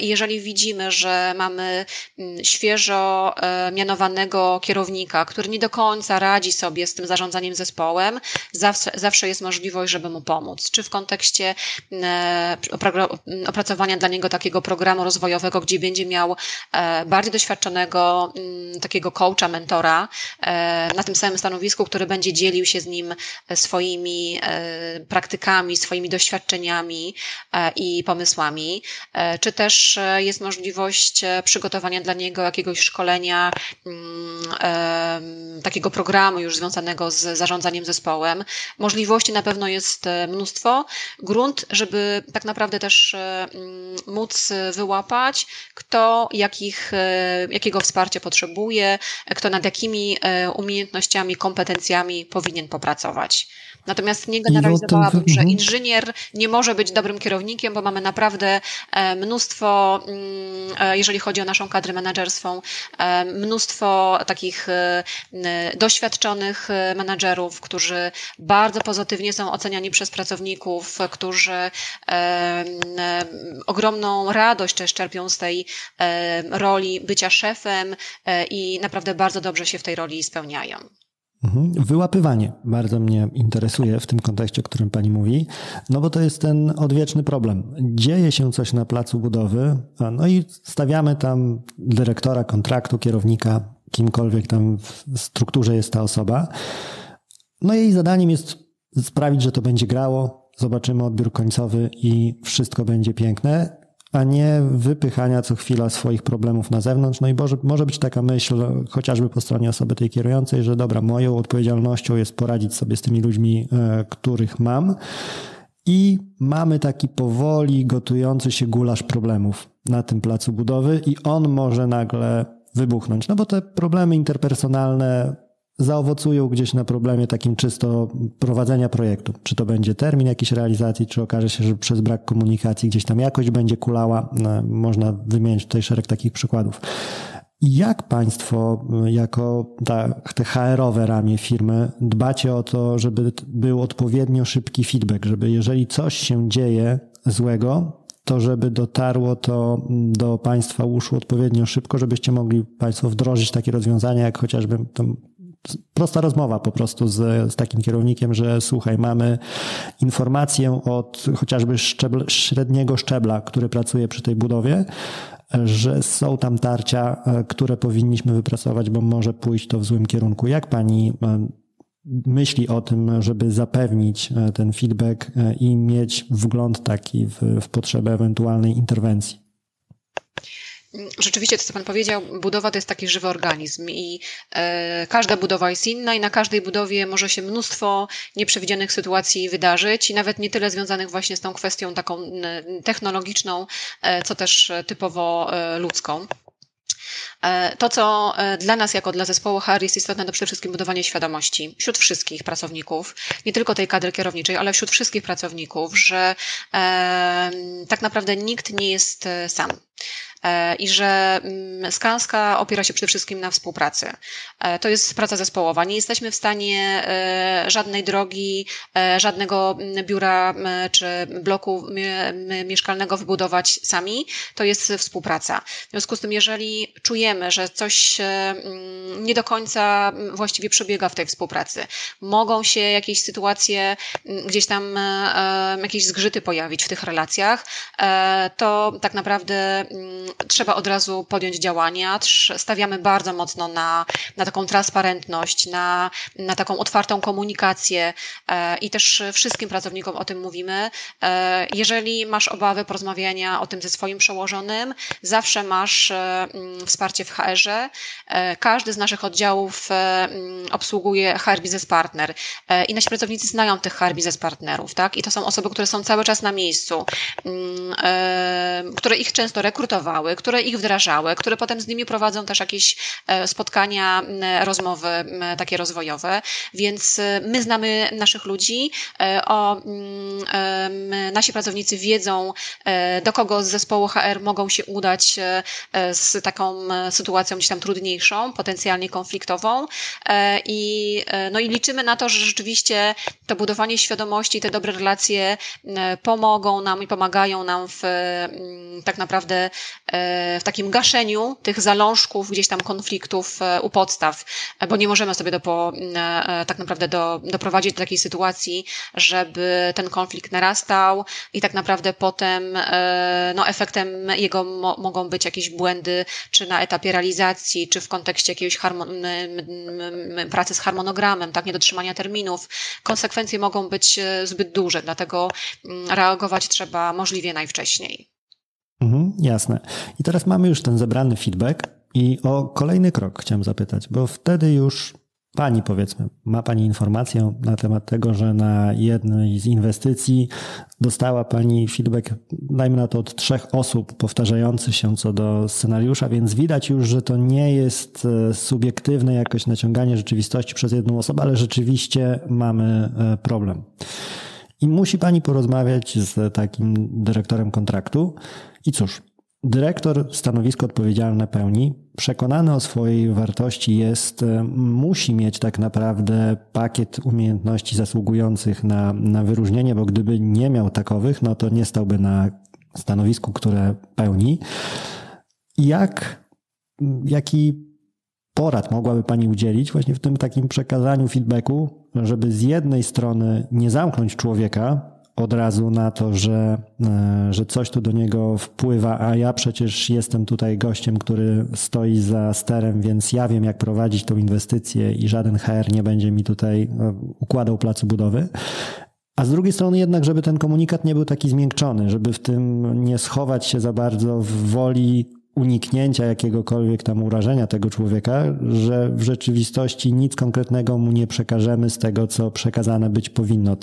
I jeżeli widzimy, że mamy mm, świeżo mianowanego kierownika, który nie do końca radzi sobie z tym zarządzaniem zespołem, zawsze, zawsze jest możliwość, żeby mu pomóc. Czy w kontekście e, opracowania dla niego takiego programu rozwojowego, gdzie będzie miał e, bardziej doświadczonego mm, takiego coacha, mentora e, na tym samym stanowisku, który będzie dzielił się z nim swoimi praktykami, swoimi doświadczeniami i pomysłami, czy też jest możliwość przygotowania dla niego jakiegoś szkolenia, mm, takiego programu już związanego z zarządzaniem zespołem. Możliwości na pewno jest e, mnóstwo. Grunt, żeby tak naprawdę też e, mm, móc wyłapać, kto jakich, e, jakiego wsparcia potrzebuje, kto nad jakimi umiejętnościami, kompetencjami powinien popracować. Natomiast nie generalizowałabym, że mhm. inżynier nie może być dobrym kierownikiem, bo mamy naprawdę mnóstwo, mm, jeżeli chodzi o naszą kadrę menedżerską, mnóstwo takich doświadczonych e, menadżerów, którzy bardzo pozytywnie są oceniani przez pracowników, którzy e, e, ogromną radość też czerpią z tej roli bycia szefem i naprawdę bardzo dobrze się w tej roli spełniają.
Mhm. Wyłapywanie bardzo mnie interesuje w tym kontekście, o którym Pani mówi, no bo to jest ten odwieczny problem. Dzieje się coś na placu budowy, no i stawiamy tam dyrektora kontraktu, kierownika, kimkolwiek tam w strukturze jest ta osoba. No jej zadaniem jest sprawić, że to będzie grało, zobaczymy odbiór końcowy i wszystko będzie piękne, a nie wypychania co chwila swoich problemów na zewnątrz. No i może, może być taka myśl, chociażby po stronie osoby tej kierującej, że dobra, moją odpowiedzialnością jest poradzić sobie z tymi ludźmi, e, których mam. I mamy taki powoli gotujący się gulasz problemów na tym placu budowy, i on może nagle wybuchnąć. No bo te problemy interpersonalne zaowocują gdzieś na problemie takim czysto prowadzenia projektu. Czy to będzie termin jakiejś realizacji, czy okaże się, że przez brak komunikacji gdzieś tam jakość będzie kulała. No, można wymienić tutaj szereg takich przykładów. Jak Państwo, jako ta, te HR-owe ramię firmy, dbacie o to, żeby był odpowiednio szybki feedback, żeby jeżeli coś się dzieje złego, to żeby dotarło to do Państwa uszu odpowiednio szybko, żebyście mogli Państwo wdrożyć takie rozwiązania, jak chociażby prosta rozmowa po prostu z, z takim kierownikiem, że słuchaj, mamy informację od chociażby szczebl, średniego szczebla, który pracuje przy tej budowie, że są tam tarcia, e, które powinniśmy wypracować, bo może pójść to w złym kierunku. Jak pani e, myśli o tym, żeby zapewnić e, ten feedback i mieć wgląd taki w, w potrzebę ewentualnej interwencji.
Rzeczywiście to, co Pan powiedział, budowa to jest taki żywy organizm i e, każda budowa jest inna i na każdej budowie może się mnóstwo nieprzewidzianych sytuacji wydarzyć i nawet nie tyle związanych właśnie z tą kwestią taką technologiczną, e, co też typowo e, ludzką. E, to, co e, dla nas, jako dla zespołu HR jest istotne, to przede wszystkim budowanie świadomości wśród wszystkich pracowników, nie tylko tej kadry kierowniczej, ale wśród wszystkich pracowników, że e, tak naprawdę nikt nie jest e, sam. E, i że mm, Skanska opiera się przede wszystkim na współpracy. E, to jest praca zespołowa. Nie jesteśmy w stanie e, żadnej drogi, żadnego mm, biura czy bloku mieszkalnego wybudować sami. To jest współpraca. W związku z tym, jeżeli czujemy, że coś mm, nie do końca właściwie przebiega w tej współpracy, mogą się jakieś sytuacje, gdzieś tam jakieś zgrzyty pojawić w tych relacjach, to tak naprawdę trzeba od razu podjąć działania. Stawiamy bardzo mocno na, na taką transparentność, na, na taką otwartą komunikację e, i też wszystkim pracownikom o tym mówimy. E, jeżeli masz obawy porozmawiania o tym ze swoim przełożonym, zawsze masz e, mm, wsparcie w HR-ze. Każdy z naszych oddziałów mm, obsługuje HR Business Partner i nasi pracownicy znają tych HR Business Partnerów, tak? I to są osoby, które są cały czas na miejscu, mm, które ich często rekrutowały które ich wdrażały, które potem z nimi prowadzą też jakieś e, spotkania, rozmowy takie rozwojowe. Więc e, my znamy naszych ludzi, e, o, nasi pracownicy wiedzą, do kogo z zespołu HR mogą się udać z taką sytuacją gdzieś tam trudniejszą, potencjalnie konfliktową. I, no i liczymy na to, że rzeczywiście to budowanie świadomości, te dobre relacje pomogą nam i pomagają nam w tak naprawdę w takim gaszeniu tych zalążków, gdzieś tam konfliktów e, u podstaw, e, bo nie możemy sobie do, tak naprawdę do, doprowadzić do takiej sytuacji, żeby ten konflikt narastał i tak naprawdę potem no, efektem jego mo mogą być jakieś błędy, czy na etapie realizacji, czy w kontekście jakiegoś pracy z harmonogramem, tak, niedotrzymania terminów. Konsekwencje mogą być zbyt duże, dlatego reagować trzeba możliwie najwcześniej.
Mhm, jasne. I teraz mamy już ten zebrany feedback i o kolejny krok chciałem zapytać, bo wtedy już Pani, powiedzmy, ma Pani informację na temat tego, że na jednej z inwestycji dostała Pani feedback, dajmy na to od trzech osób powtarzających się co do scenariusza, więc widać już, że to nie jest e, subiektywne jakoś naciąganie rzeczywistości przez jedną osobę, ale rzeczywiście mamy e, problem. I musi Pani porozmawiać z takim dyrektorem kontraktu, i cóż, dyrektor stanowisko odpowiedzialne pełni, przekonany o swojej wartości jest, e, musi mieć tak naprawdę pakiet umiejętności zasługujących na, na wyróżnienie, bo gdyby nie miał takowych, no to nie stałby na stanowisku, które pełni. Jak, jaki porad mogłaby Pani udzielić właśnie w tym takim przekazaniu feedbacku, żeby z jednej strony nie zamknąć człowieka od razu na to, że, e, że coś tu do niego wpływa, a ja przecież jestem tutaj gościem, który stoi za sterem, więc ja wiem, jak prowadzić tą inwestycję i żaden HR nie będzie mi tutaj e, układał placu budowy. A z drugiej strony jednak, żeby ten komunikat nie był taki zmiękczony, żeby w tym nie schować się za bardzo w woli uniknięcia jakiegokolwiek tam urażenia tego człowieka, że w rzeczywistości nic konkretnego mu nie przekażemy z tego, co przekazane być powinno.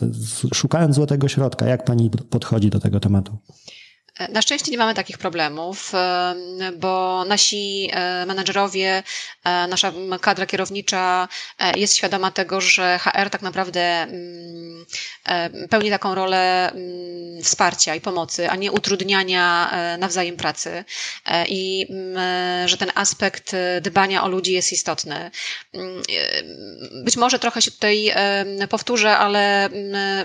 Szukając złotego środka, jak pani podchodzi do tego tematu?
Na szczęście nie mamy takich problemów, bo nasi e, menedżerowie, e, nasza kadra kierownicza e, jest świadoma tego, że HR tak naprawdę mm, pełni taką rolę mm, wsparcia i pomocy, a nie utrudniania nawzajem pracy i mm, że ten aspekt dbania o ludzi jest istotny. Być może trochę się tutaj powtórzę, ale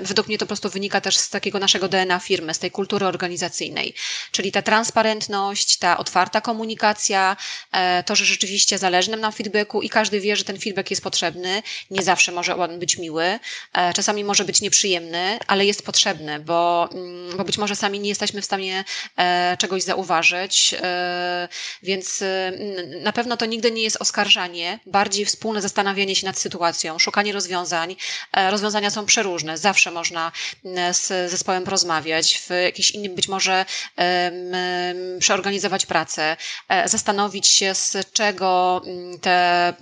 według mnie to po prostu wynika też z takiego naszego DNA firmy, z tej kultury organizacyjnej Czyli ta transparentność, ta otwarta komunikacja, e, to, że rzeczywiście zależy nam na feedbacku i każdy wie, że ten feedback jest potrzebny. Nie zawsze może on być miły, e, czasami może być nieprzyjemny, ale jest potrzebny, bo, mm, bo być może sami nie jesteśmy w stanie e, czegoś zauważyć, więc na pewno to nigdy nie jest oskarżanie, bardziej wspólne zastanawianie się nad sytuacją, szukanie rozwiązań. Rozwiązania są przeróżne, zawsze można z zespołem porozmawiać w jakiś innym być może przeorganizować pracę, zastanowić się, z czego te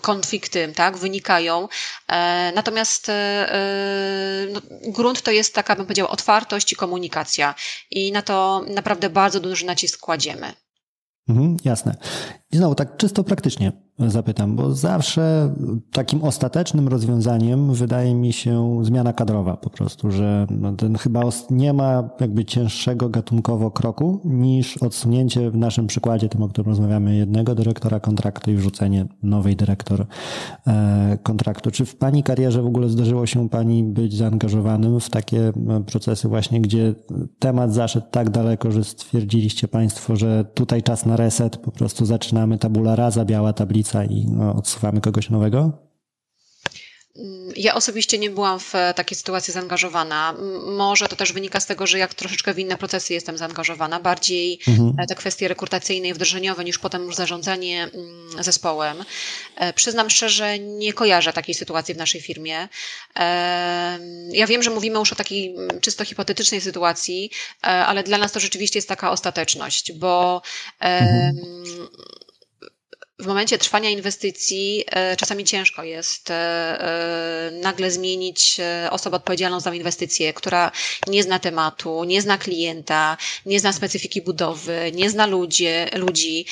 konflikty tak, wynikają. Natomiast no, grunt to jest taka, bym powiedziała, otwartość i komunikacja. I na to naprawdę bardzo duży nacisk kładziemy.
Mhm, jasne. I znowu tak czysto praktycznie zapytam, bo zawsze takim ostatecznym rozwiązaniem wydaje mi się zmiana kadrowa po prostu, że no ten chyba nie ma jakby cięższego gatunkowo kroku niż odsunięcie w naszym przykładzie, tym o którym rozmawiamy, jednego dyrektora kontraktu i wrzucenie nowej dyrektor e, kontraktu. Czy w Pani karierze w ogóle zdarzyło się Pani być zaangażowanym w takie e, procesy właśnie, gdzie temat zaszedł tak daleko, że stwierdziliście Państwo, że tutaj czas na reset, po prostu zaczynamy tabula rasa, biała tablica i no, odsuwamy kogoś nowego?
Ja osobiście nie byłam w takiej sytuacji zaangażowana. Może to też wynika z tego, że jak troszeczkę w inne procesy jestem zaangażowana, bardziej mhm. E, te kwestie rekrutacyjne i wdrożeniowe niż potem już zarządzanie zespołem. E, przyznam szczerze, nie kojarzę takiej sytuacji w naszej firmie. E, ja wiem, że mówimy już o takiej czysto hipotetycznej sytuacji, ale dla nas to rzeczywiście jest taka ostateczność, bo mhm w momencie trwania inwestycji e, czasami ciężko jest e, e, nagle zmienić osobę odpowiedzialną za inwestycję, która nie zna tematu, nie zna klienta, nie zna specyfiki budowy, nie zna ludzi, ludzi.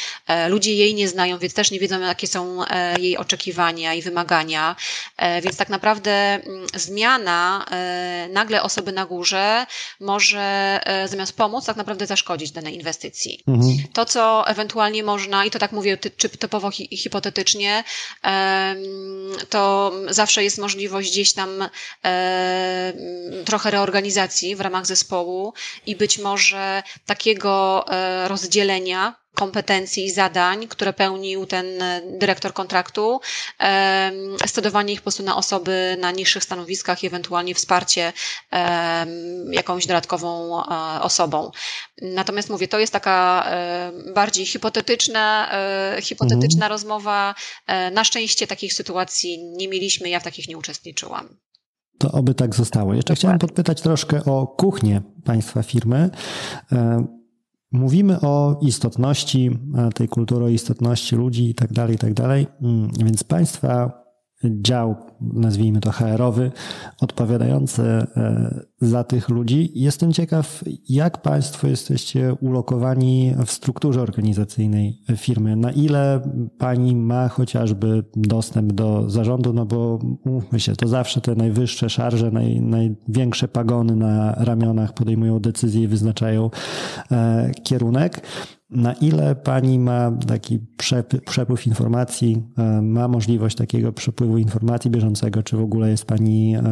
Ludzie jej nie znają, więc też nie wiedzą, jakie są jej oczekiwania i wymagania. Więc tak naprawdę mm, zmiana nagle osoby na górze może zamiast pomóc, tak naprawdę zaszkodzić danej inwestycji. Mhm. To, co ewentualnie można, i to tak mówię, czy to typowo hipotetycznie, to zawsze jest możliwość gdzieś tam trochę reorganizacji w ramach zespołu i być może takiego e, rozdzielenia kompetencji i zadań, które pełnił ten e, dyrektor kontraktu, stedowanie ich po prostu na osoby na niższych stanowiskach i ewentualnie wsparcie jakąś dodatkową e, osobą. Natomiast mówię, to jest taka e, bardziej hipotetyczna, hipotetyczna mhm. rozmowa. Na szczęście takich sytuacji nie mieliśmy, ja w takich nie uczestniczyłam.
To oby tak zostało. Jeszcze Dokładnie. chciałem podpytać troszkę o kuchnię Państwa firmy. Mówimy o istotności tej kultury, istotności ludzi i tak dalej, tak dalej. Mm, więc państwa dział, nazwijmy to HR-owy, odpowiadający e, za tych ludzi. Jestem ciekaw, jak Państwo jesteście ulokowani w strukturze organizacyjnej firmy. Na ile Pani ma chociażby dostęp do zarządu, no bo mówmy się, to zawsze te najwyższe szarże, naj, największe pagony na ramionach podejmują decyzje i wyznaczają e, kierunek na ile pani ma taki przepływ informacji, e, ma możliwość takiego przepływu informacji bieżącego, czy w ogóle jest pani, e,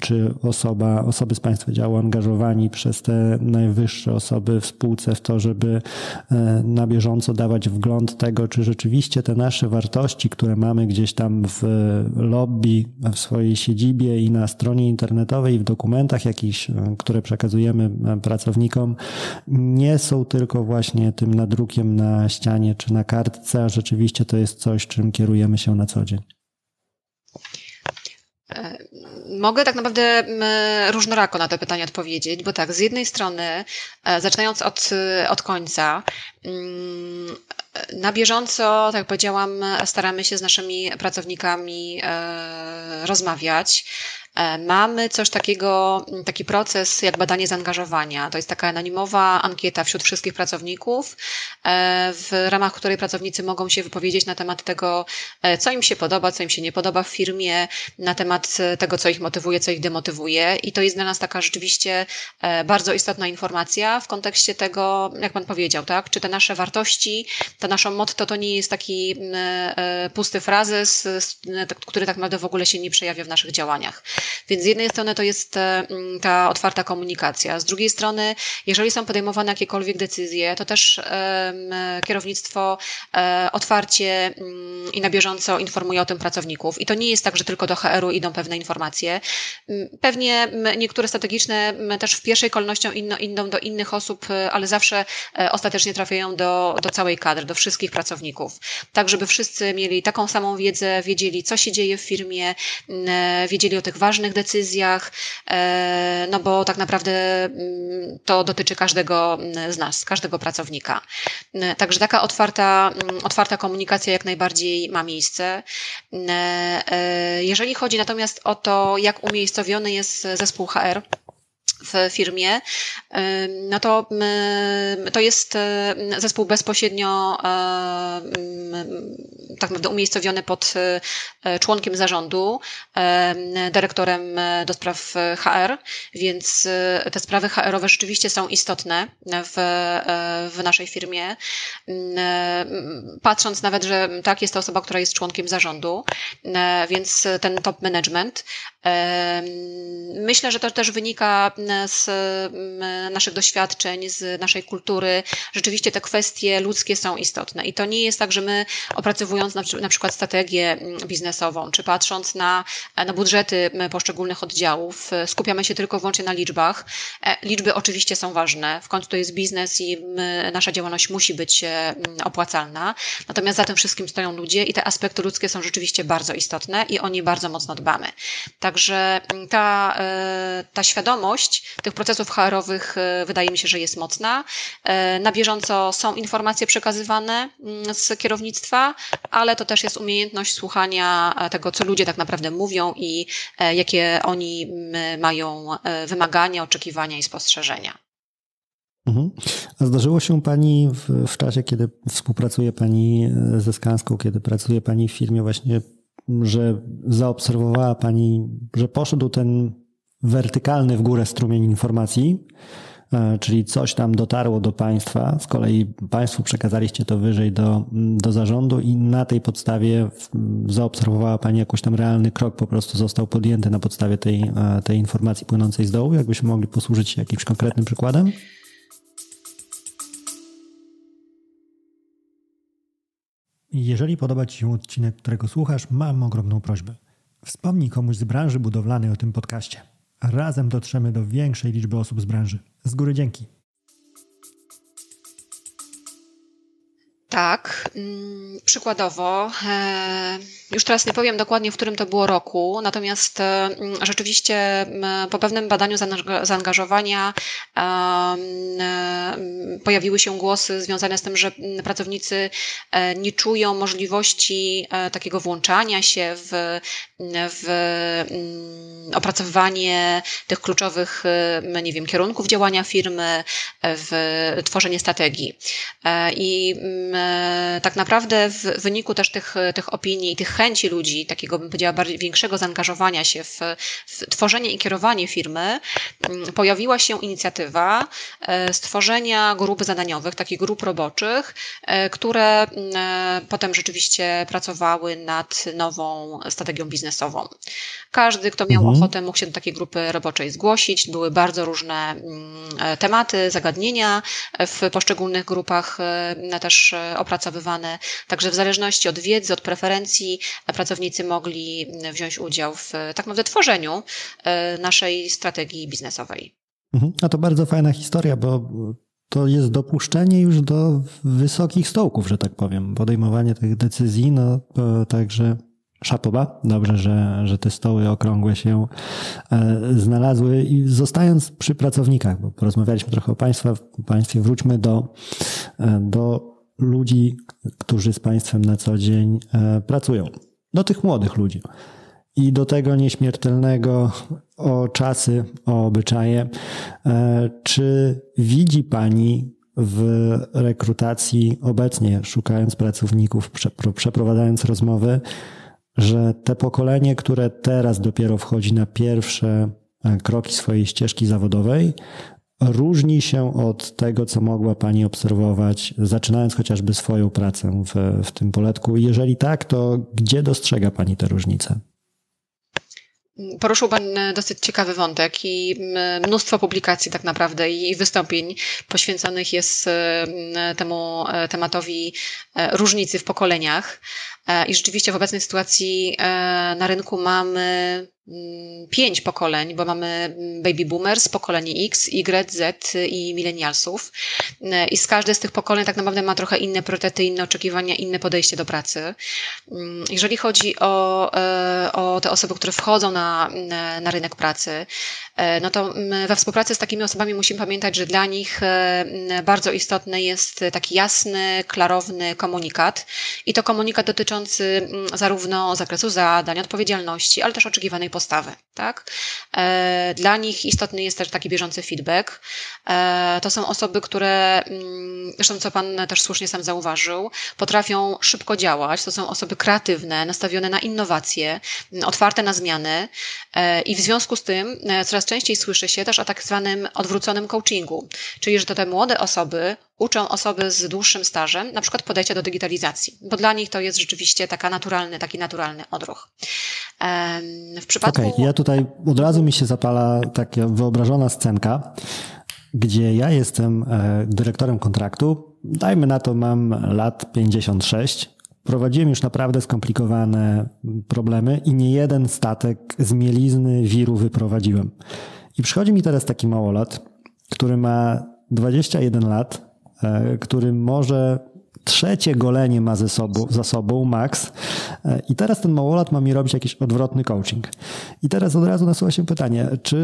czy osoba, osoby z państwa działu angażowani przez te najwyższe osoby w spółce w to, żeby e, na bieżąco dawać wgląd tego, czy rzeczywiście te nasze wartości, które mamy gdzieś tam w lobby, w swojej siedzibie i na stronie internetowej w dokumentach jakichś, które przekazujemy pracownikom, nie są tylko właśnie tym nadrukiem na ścianie czy na kartce, a rzeczywiście to jest coś, czym kierujemy się na co dzień?
E, mogę tak naprawdę różnorako na to pytanie odpowiedzieć, bo tak, z jednej strony, e, zaczynając od, od końca, mm, na bieżąco, tak jak powiedziałam, staramy się z naszymi pracownikami e, rozmawiać. E, mamy coś takiego, taki proces jak badanie zaangażowania. To jest taka anonimowa ankieta wśród wszystkich pracowników, e, w ramach której pracownicy mogą się wypowiedzieć na temat tego, e, co im się podoba, co im się nie podoba w firmie, na temat tego, co ich motywuje, co ich demotywuje. I to jest dla nas taka rzeczywiście bardzo istotna informacja w kontekście tego, jak Pan powiedział, tak? Czy te nasze wartości, to naszą motto to nie jest taki pusty frazes, który tak naprawdę w ogóle się nie przejawia w naszych działaniach. Więc z jednej strony to jest e, mm, ta otwarta komunikacja, z drugiej strony, jeżeli są podejmowane jakiekolwiek decyzje, to też kierownictwo e, otwarcie mm, i na bieżąco informuje o tym pracowników. I to nie jest tak, że tylko do HR-u idą pewne informacje. Mm, pewnie niektóre strategiczne też w pierwszej kolejności idą do innych osób, e, ale zawsze ostatecznie trafiają do, do całej kadry, do wszystkich pracowników. Tak, żeby wszyscy mieli taką samą wiedzę, wiedzieli, co się dzieje w firmie, wiedzieli o tych ważnych ważnych decyzjach, no bo tak naprawdę mm, to dotyczy każdego z nas, każdego pracownika. Także taka otwarta, otwarta komunikacja jak najbardziej ma miejsce. Jeżeli chodzi natomiast o to, jak umiejscowiony jest zespół HR, w firmie, no to, to jest zespół bezpośrednio tak naprawdę umiejscowiony pod e, członkiem zarządu, dyrektorem do spraw HR, więc e, te sprawy HR-owe rzeczywiście są istotne w, e, w naszej firmie. Patrząc nawet, że tak, jest to osoba, która jest członkiem zarządu, więc ten top management. Myślę, że to też wynika z mm, naszych doświadczeń, z naszej kultury. Rzeczywiście te kwestie ludzkie są istotne i to nie jest tak, że my opracowując na przykład strategię mm, biznesową, czy patrząc na, na budżety poszczególnych oddziałów, e, skupiamy się tylko wyłącznie na liczbach. E, liczby oczywiście są ważne, w końcu to jest biznes i nasza działalność musi być e, opłacalna. Natomiast za tym wszystkim stoją ludzie i te aspekty ludzkie są rzeczywiście bardzo istotne i o nie bardzo mocno dbamy. Także ta, ta świadomość tych procesów HR-owych e, wydaje mi się, że jest mocna. E, na bieżąco są informacje przekazywane mm, z kierownictwa, ale to też jest umiejętność słuchania e, tego, co ludzie tak naprawdę mówią i jakie oni mają wymagania, oczekiwania i spostrzeżenia.
Mhm. A zdarzyło się Pani w, w, czasie, kiedy współpracuje Pani ze Skanską, kiedy pracuje Pani w firmie właśnie, że zaobserwowała Pani, że poszedł ten wertykalny w górę strumień informacji, e, czyli coś tam dotarło do państwa, z kolei państwu przekazaliście to wyżej do, do zarządu i na tej podstawie zaobserwowała Pani jakiś tam realny krok, po prostu został podjęty na podstawie tej, e, tej informacji płynącej z dołu. Jakbyśmy mogli posłużyć się jakimś konkretnym przykładem? Jeżeli podoba Ci się odcinek, którego słuchasz, mam ogromną prośbę. Wspomnij komuś z branży budowlanej o tym podcaście. Razem dotrzemy do większej liczby osób z branży. Z góry dzięki.
Tak, mm, przykładowo, e, już teraz nie powiem dokładnie, w którym to było roku, natomiast e, rzeczywiście po pewnym badaniu zaangażowania pojawiły się głosy związane z tym, że pracownicy e, nie czują możliwości takiego włączania się w, w opracowywanie tych kluczowych, nie wiem, kierunków działania firmy, w tworzenie strategii. I E, tak naprawdę w wyniku też tych, tych opinii, tych chęci ludzi, takiego bym powiedziała bardziej większego zaangażowania się w, w tworzenie i kierowanie firmy, mm, pojawiła się inicjatywa e, stworzenia grup zadaniowych, takich grup roboczych, e, które mm, potem rzeczywiście pracowały nad nową strategią biznesową. Każdy, kto miał mhm. ochotę, mógł się do takiej grupy roboczej zgłosić. Były bardzo różne mm, tematy, zagadnienia w poszczególnych grupach też opracowywane. Także w zależności od wiedzy, od preferencji pracownicy mogli wziąć udział w tak naprawdę tworzeniu e, naszej strategii biznesowej.
Mhm. A to bardzo fajna historia, bo to jest dopuszczenie już do wysokich stołków, że tak powiem. Podejmowanie tych decyzji, no także szapoba. Dobrze, że, że te stoły okrągłe się e, znalazły. I zostając przy pracownikach, bo porozmawialiśmy trochę o państwa, państwie, wróćmy do, e, do ludzi, którzy z państwem na co dzień e, pracują. Do tych młodych ludzi. I do tego nieśmiertelnego o czasy, o obyczaje. E, czy widzi Pani w rekrutacji obecnie, szukając pracowników, przeprowadzając rozmowy, że te pokolenie, które teraz dopiero wchodzi na pierwsze e, kroki swojej ścieżki zawodowej, różni się od tego, co mogła Pani obserwować, zaczynając chociażby swoją pracę w, w tym poletku? Jeżeli tak, to gdzie dostrzega Pani te różnice?
Poruszył Pan dosyć ciekawy wątek i mnóstwo publikacji tak naprawdę i wystąpień poświęconych jest temu e, tematowi e, różnicy w pokoleniach. E, I rzeczywiście w obecnej sytuacji na rynku mamy pięć pokoleń, bo mamy mm, baby boomers, pokolenie X, Y, Z i milenialsów. I z każdej z tych pokoleń tak naprawdę ma trochę inne priorytety, inne oczekiwania, inne podejście do pracy. Jeżeli chodzi o, e, o te osoby, które wchodzą na, na rynek pracy, e, no to we współpracy z takimi osobami musimy pamiętać, że dla nich e, bardzo istotny jest taki jasny, klarowny komunikat i to komunikat dotyczący zarówno zakresu zadań, odpowiedzialności, ale też oczekiwanej postawy. Tak? Dla nich istotny jest też taki bieżący feedback. To są osoby, które, zresztą co Pan też słusznie sam zauważył, potrafią szybko działać. To są osoby kreatywne, nastawione na innowacje, otwarte na zmiany e, i w związku z tym e, coraz częściej słyszy się też o tak zwanym odwróconym coachingu, czyli że to te młode osoby uczą osoby z dłuższym stażem, na przykład podejścia do digitalizacji, bo dla nich to jest rzeczywiście taka naturalny, taki naturalny odruch.
W przypadku... Okej, okay, ja tutaj od razu mi się zapala taka wyobrażona scenka, gdzie ja jestem e, dyrektorem kontraktu. Dajmy na to, mam lat 56. Prowadziłem już naprawdę skomplikowane problemy i nie jeden statek z mielizny wiru wyprowadziłem. I przychodzi mi teraz taki małolat, który ma 21 lat, który może trzecie golenie ma ze sobą, za sobą, max. E, I teraz ten małolat ma mi robić jakiś odwrotny coaching. I teraz od razu nasuwa się pytanie, czy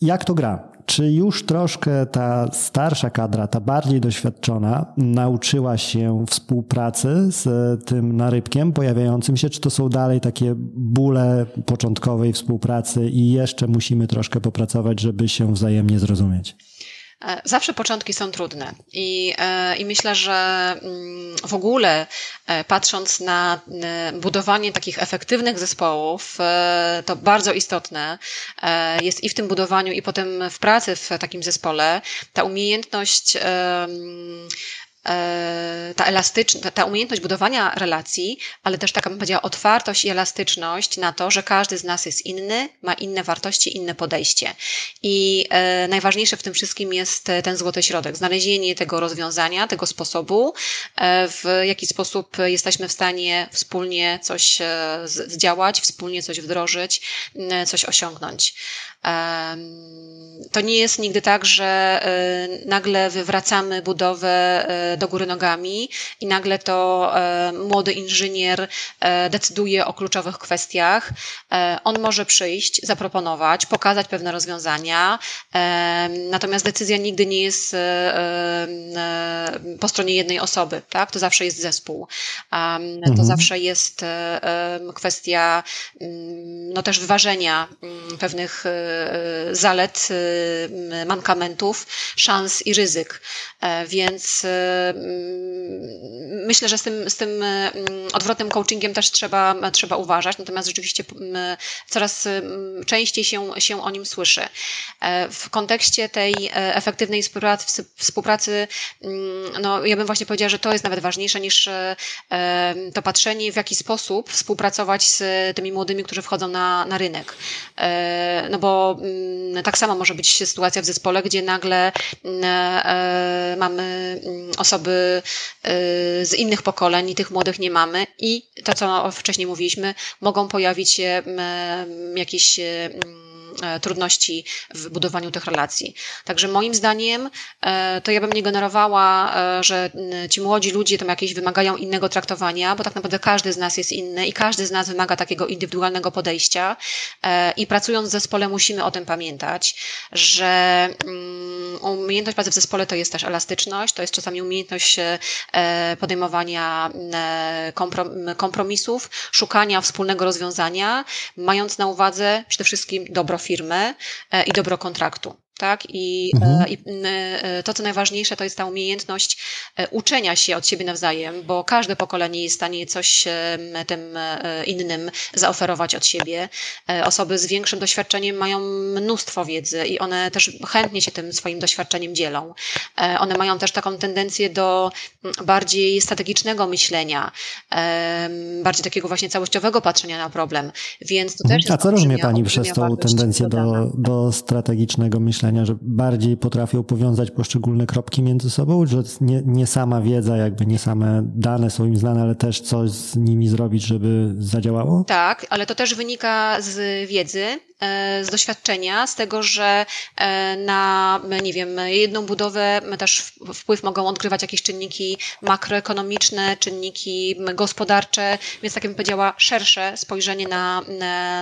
jak to gra? Czy już troszkę ta starsza kadra, ta bardziej doświadczona, nauczyła się współpracy z tym narybkiem pojawiającym się? Czy to są dalej takie bóle początkowej współpracy i jeszcze musimy troszkę popracować, żeby się wzajemnie zrozumieć?
E, zawsze początki są trudne i, e, i myślę, że mm, w ogóle e, patrząc na budowanie takich efektywnych zespołów, to bardzo istotne jest i w tym budowaniu, i potem w pracy w takim zespole ta umiejętność ta elastyczność, ta umiejętność budowania relacji, ale też taka bym powiedziała otwartość i elastyczność na to, że każdy z nas jest inny, ma inne wartości, inne podejście. I e, najważniejsze w tym wszystkim jest ten złoty środek, znalezienie tego rozwiązania, tego sposobu, e, w jaki sposób jesteśmy w stanie wspólnie coś zdziałać, wspólnie coś wdrożyć, coś osiągnąć. To nie jest nigdy tak, że nagle wywracamy budowę do góry nogami i nagle to e, młody inżynier e, decyduje o kluczowych kwestiach. E, on może przyjść, zaproponować, pokazać pewne rozwiązania, natomiast decyzja nigdy nie jest po stronie jednej osoby, tak? To zawsze jest zespół. To mhm. zawsze jest kwestia mm, no też wyważenia mm, pewnych zalet, mankamentów, szans i ryzyk. Więc myślę, że z tym, z tym mm, odwrotnym coachingiem też trzeba, trzeba uważać, natomiast rzeczywiście mm, coraz mm, częściej się, się o nim słyszy. E, w kontekście tej e, efektywnej współpracy, współpracy no, ja bym właśnie powiedziała, że to jest nawet ważniejsze niż e, to patrzenie, w jaki sposób współpracować z tymi młodymi, którzy wchodzą na, na rynek. No bo tak samo może być sytuacja w zespole, gdzie nagle mamy osoby y, z innych pokoleń i tych młodych nie mamy. I to, co wcześniej mówiliśmy, mogą pojawić się jakieś E, trudności w budowaniu tych relacji. Także moim zdaniem e, to ja bym nie generowała, e, że ci młodzi ludzie tam jakieś wymagają innego traktowania, bo tak naprawdę każdy z nas jest inny i każdy z nas wymaga takiego indywidualnego podejścia i pracując w zespole musimy o tym pamiętać, że mm, umiejętność pracy w zespole to jest też elastyczność, to jest czasami umiejętność podejmowania kompromisów, szukania wspólnego rozwiązania, mając na uwadze przede wszystkim dobro firmę e, i dobro kontraktu. Tak? I, e, mhm. I, e, to, co najważniejsze, to jest ta umiejętność uczenia się od siebie nawzajem, bo każde pokolenie jest w stanie coś tym innym zaoferować od siebie. Osoby z większym doświadczeniem mają mnóstwo wiedzy i one też chętnie się tym swoim doświadczeniem dzielą. One mają też taką tendencję do bardziej strategicznego myślenia, bardziej takiego właśnie całościowego patrzenia na problem. Więc to też
A co rozumie Pani przez tą tendencję do, do strategicznego myślenia? Doświadczenia, że bardziej potrafią powiązać poszczególne kropki między sobą, że nie, nie sama wiedza, jakby nie same dane są im znane, ale też coś z nimi zrobić, żeby zadziałało?
Tak, ale to też wynika z wiedzy, z doświadczenia, z tego, że e, na, nie wiem, jedną budowę też wpływ mogą odgrywać jakieś czynniki makroekonomiczne, czynniki gospodarcze, więc tak bym powiedziała, szersze spojrzenie na,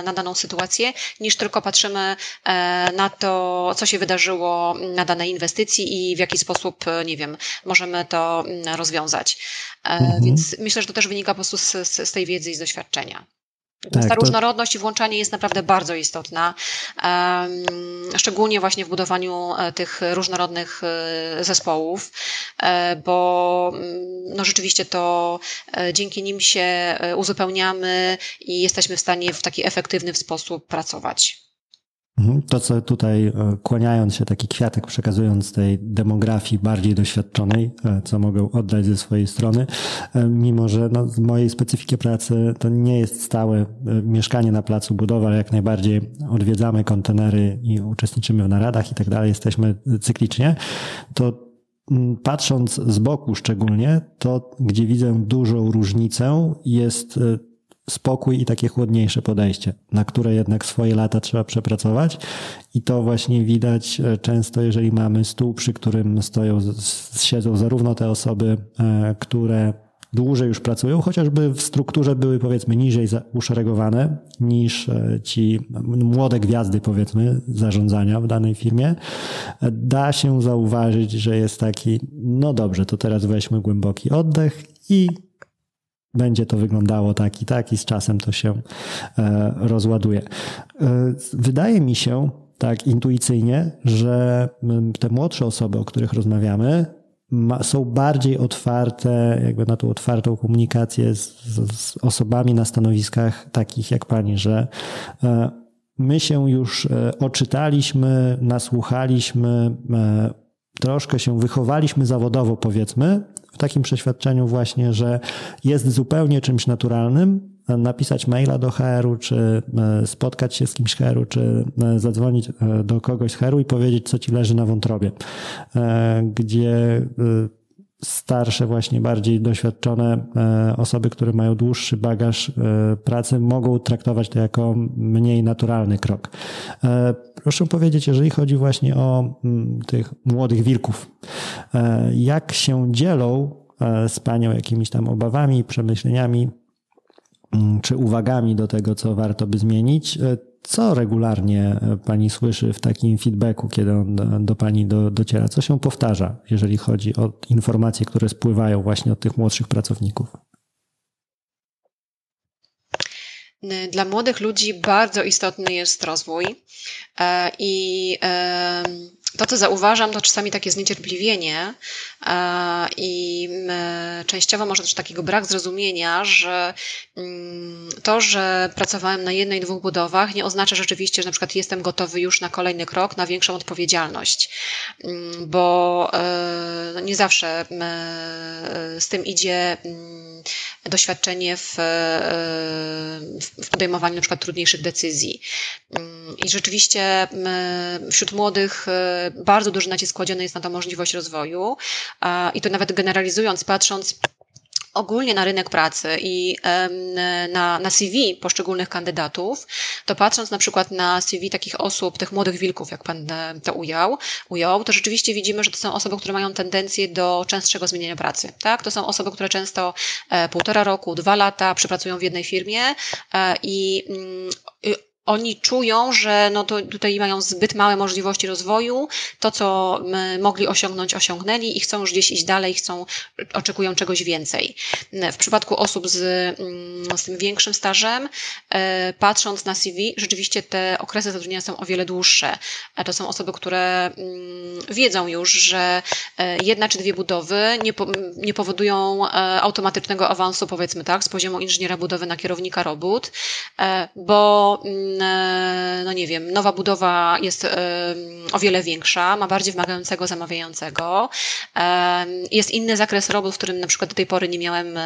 na, daną sytuację, niż tylko patrzymy e, na to, co się wydarzyło na danej inwestycji i w jaki sposób, nie wiem, możemy to rozwiązać. Mhm. Więc myślę, że to też wynika po prostu z, z tej wiedzy i z doświadczenia. Tak, ta to... różnorodność i włączanie jest naprawdę bardzo istotna, szczególnie właśnie w budowaniu e, tych różnorodnych e, zespołów, e, bo mm, no rzeczywiście to dzięki nim się uzupełniamy i jesteśmy w stanie w taki efektywny sposób pracować.
Mhm. To, co tutaj, e, kłaniając się taki kwiatek, przekazując tej demografii bardziej doświadczonej, e, co mogę oddać ze swojej strony, e, mimo że no, z mojej specyfiki pracy to nie jest stałe mieszkanie na placu budowy, ale jak najbardziej odwiedzamy kontenery i uczestniczymy w naradach i tak dalej, jesteśmy cyklicznie, to patrząc z boku szczególnie, to gdzie widzę dużą różnicę jest spokój i takie chłodniejsze podejście, na które jednak swoje lata trzeba przepracować. I to właśnie widać e, często, jeżeli mamy stół, przy którym stoją, siedzą zarówno te osoby, e, które dłużej już pracują, chociażby w strukturze były powiedzmy niżej uszeregowane niż e, ci młode gwiazdy powiedzmy zarządzania w danej firmie, da się zauważyć, że jest taki, no dobrze, to teraz weźmy głęboki oddech i będzie to wyglądało tak i tak i z czasem to się e, rozładuje. E, wydaje mi się tak intuicyjnie, że te młodsze osoby, o których rozmawiamy, są bardziej otwarte, jakby na tą otwartą komunikację z, z osobami na stanowiskach takich jak pani, że e, my się już oczytaliśmy, nasłuchaliśmy, troszkę się wychowaliśmy zawodowo, powiedzmy, w takim przeświadczeniu właśnie, że jest zupełnie czymś naturalnym napisać maila do HR-u, czy e, spotkać się z kimś HR-u, czy e, zadzwonić e, do kogoś z HR-u i powiedzieć, co ci leży na wątrobie. Gdzie starsze, właśnie bardziej doświadczone osoby, które mają dłuższy bagaż pracy, mogą traktować to jako mniej naturalny krok. Proszę powiedzieć, jeżeli chodzi właśnie o mm, tych młodych wilków, jak się dzielą z Panią jakimiś tam obawami, przemyśleniami mm, czy uwagami do tego, co warto by zmienić? Co regularnie Pani słyszy w takim feedbacku, kiedy on do Pani do, dociera? Co się powtarza, jeżeli chodzi o informacje, które spływają właśnie od tych młodszych pracowników?
Dla młodych ludzi bardzo istotny jest rozwój e, i to, co zauważam, to czasami takie zniecierpliwienie e, i częściowo może też takiego brak zrozumienia, że mm, to, że pracowałem na jednej, dwóch budowach, nie oznacza rzeczywiście, że na przykład jestem gotowy już na kolejny krok, na większą odpowiedzialność, mm, bo e, no, nie zawsze z tym idzie mm, doświadczenie w, w podejmowaniu na przykład trudniejszych decyzji. I rzeczywiście wśród młodych bardzo duży nacisk kładziony jest na tą możliwość rozwoju i to nawet generalizując, patrząc ogólnie na rynek pracy i na, na CV poszczególnych kandydatów, to patrząc na przykład na CV takich osób, tych młodych wilków, jak pan to ujął, ujął, to rzeczywiście widzimy, że to są osoby, które mają tendencję do częstszego zmieniania pracy. Tak? To są osoby, które często e, półtora roku, dwa lata przepracują w jednej firmie e, i mm, oni czują, że no to tutaj mają zbyt małe możliwości rozwoju, to co mogli osiągnąć, osiągnęli i chcą już gdzieś iść dalej, chcą, oczekują czegoś więcej. W przypadku osób z, mm, z tym większym stażem, e, patrząc na CV, rzeczywiście te okresy zatrudnienia są o wiele dłuższe. E, to są osoby, które mm, wiedzą już, że e, jedna czy dwie budowy nie, nie powodują automatycznego awansu, powiedzmy tak, z poziomu inżyniera budowy na kierownika robót, bo mm, no nie wiem, nowa budowa jest o wiele większa, ma bardziej wymagającego zamawiającego, jest inny zakres robót, w którym na przykład do tej pory nie miałem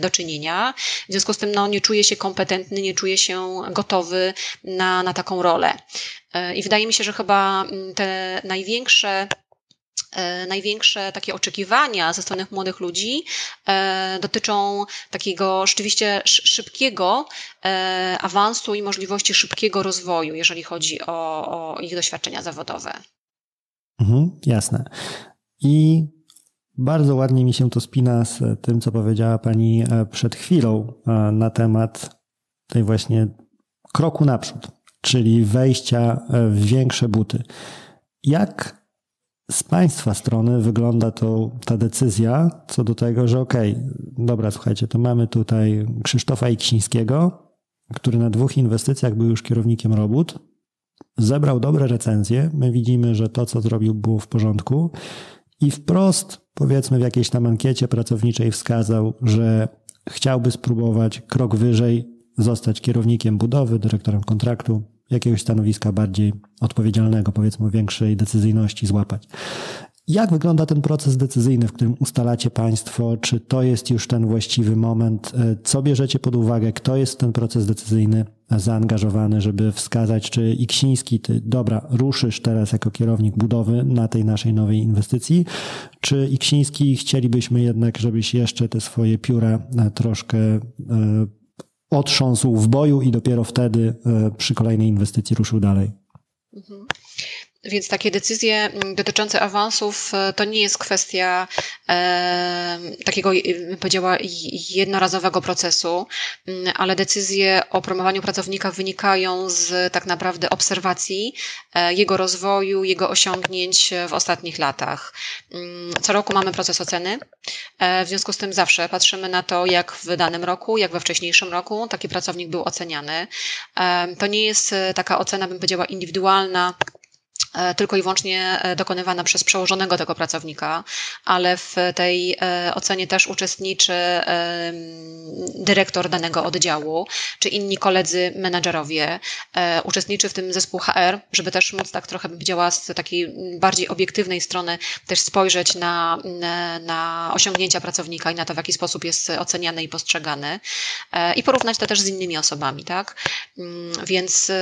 do czynienia. W związku z tym no, nie czuję się kompetentny, nie czuję się gotowy na, na taką rolę. I wydaje mi się, że chyba mm, te największe E, największe takie oczekiwania ze strony młodych ludzi e, dotyczą takiego rzeczywiście szybkiego e, awansu i możliwości szybkiego rozwoju, jeżeli chodzi o, o ich doświadczenia zawodowe.
Mhm, jasne. I bardzo ładnie mi się to spina z tym, co powiedziała Pani przed chwilą na temat tej właśnie kroku naprzód, czyli wejścia w większe buty. Jak z Państwa strony wygląda to, ta decyzja co do tego, że okej, okay, dobra, słuchajcie, to mamy tutaj Krzysztofa Iksińskiego, który na dwóch inwestycjach był już kierownikiem robót, zebrał dobre recenzje, my widzimy, że to, co zrobił, było w porządku i wprost, powiedzmy w jakiejś tam ankiecie pracowniczej wskazał, że chciałby spróbować krok wyżej, zostać kierownikiem budowy, dyrektorem kontraktu, jakiegoś stanowiska bardziej odpowiedzialnego, powiedzmy większej decyzyjności złapać. Jak wygląda ten proces decyzyjny, w którym ustalacie Państwo, czy to jest już ten właściwy moment? E, co bierzecie pod uwagę? Kto jest w ten proces decyzyjny zaangażowany, żeby wskazać, czy Iksiński, ty, dobra, ruszysz teraz jako kierownik budowy na tej naszej nowej inwestycji, czy Iksiński chcielibyśmy jednak, żebyś jeszcze te swoje pióra e, troszkę e, otrząsł w boju i dopiero wtedy e, przy kolejnej inwestycji ruszył dalej. Mhm.
Więc takie decyzje mm, dotyczące awansów e, to nie jest kwestia e, takiego, bym powiedziała, jednorazowego procesu, mm, ale decyzje o promowaniu pracownika wynikają z tak naprawdę obserwacji e, jego rozwoju, jego osiągnięć w ostatnich latach. Mm, co roku mamy proces oceny, e, w związku z tym zawsze patrzymy na to, jak w danym roku, jak we wcześniejszym roku taki pracownik był oceniany. E, to nie jest taka ocena, bym powiedziała, indywidualna, E, tylko i wyłącznie e, dokonywana przez przełożonego tego pracownika, ale w tej e, ocenie też uczestniczy dyrektor danego oddziału, czy inni koledzy menadżerowie. Uczestniczy w tym zespół HR, żeby też móc tak trochę działa z takiej bardziej obiektywnej strony też spojrzeć na, na osiągnięcia pracownika i na to, w jaki sposób jest oceniany i postrzegany i porównać to też z innymi osobami, tak? Mm, więc,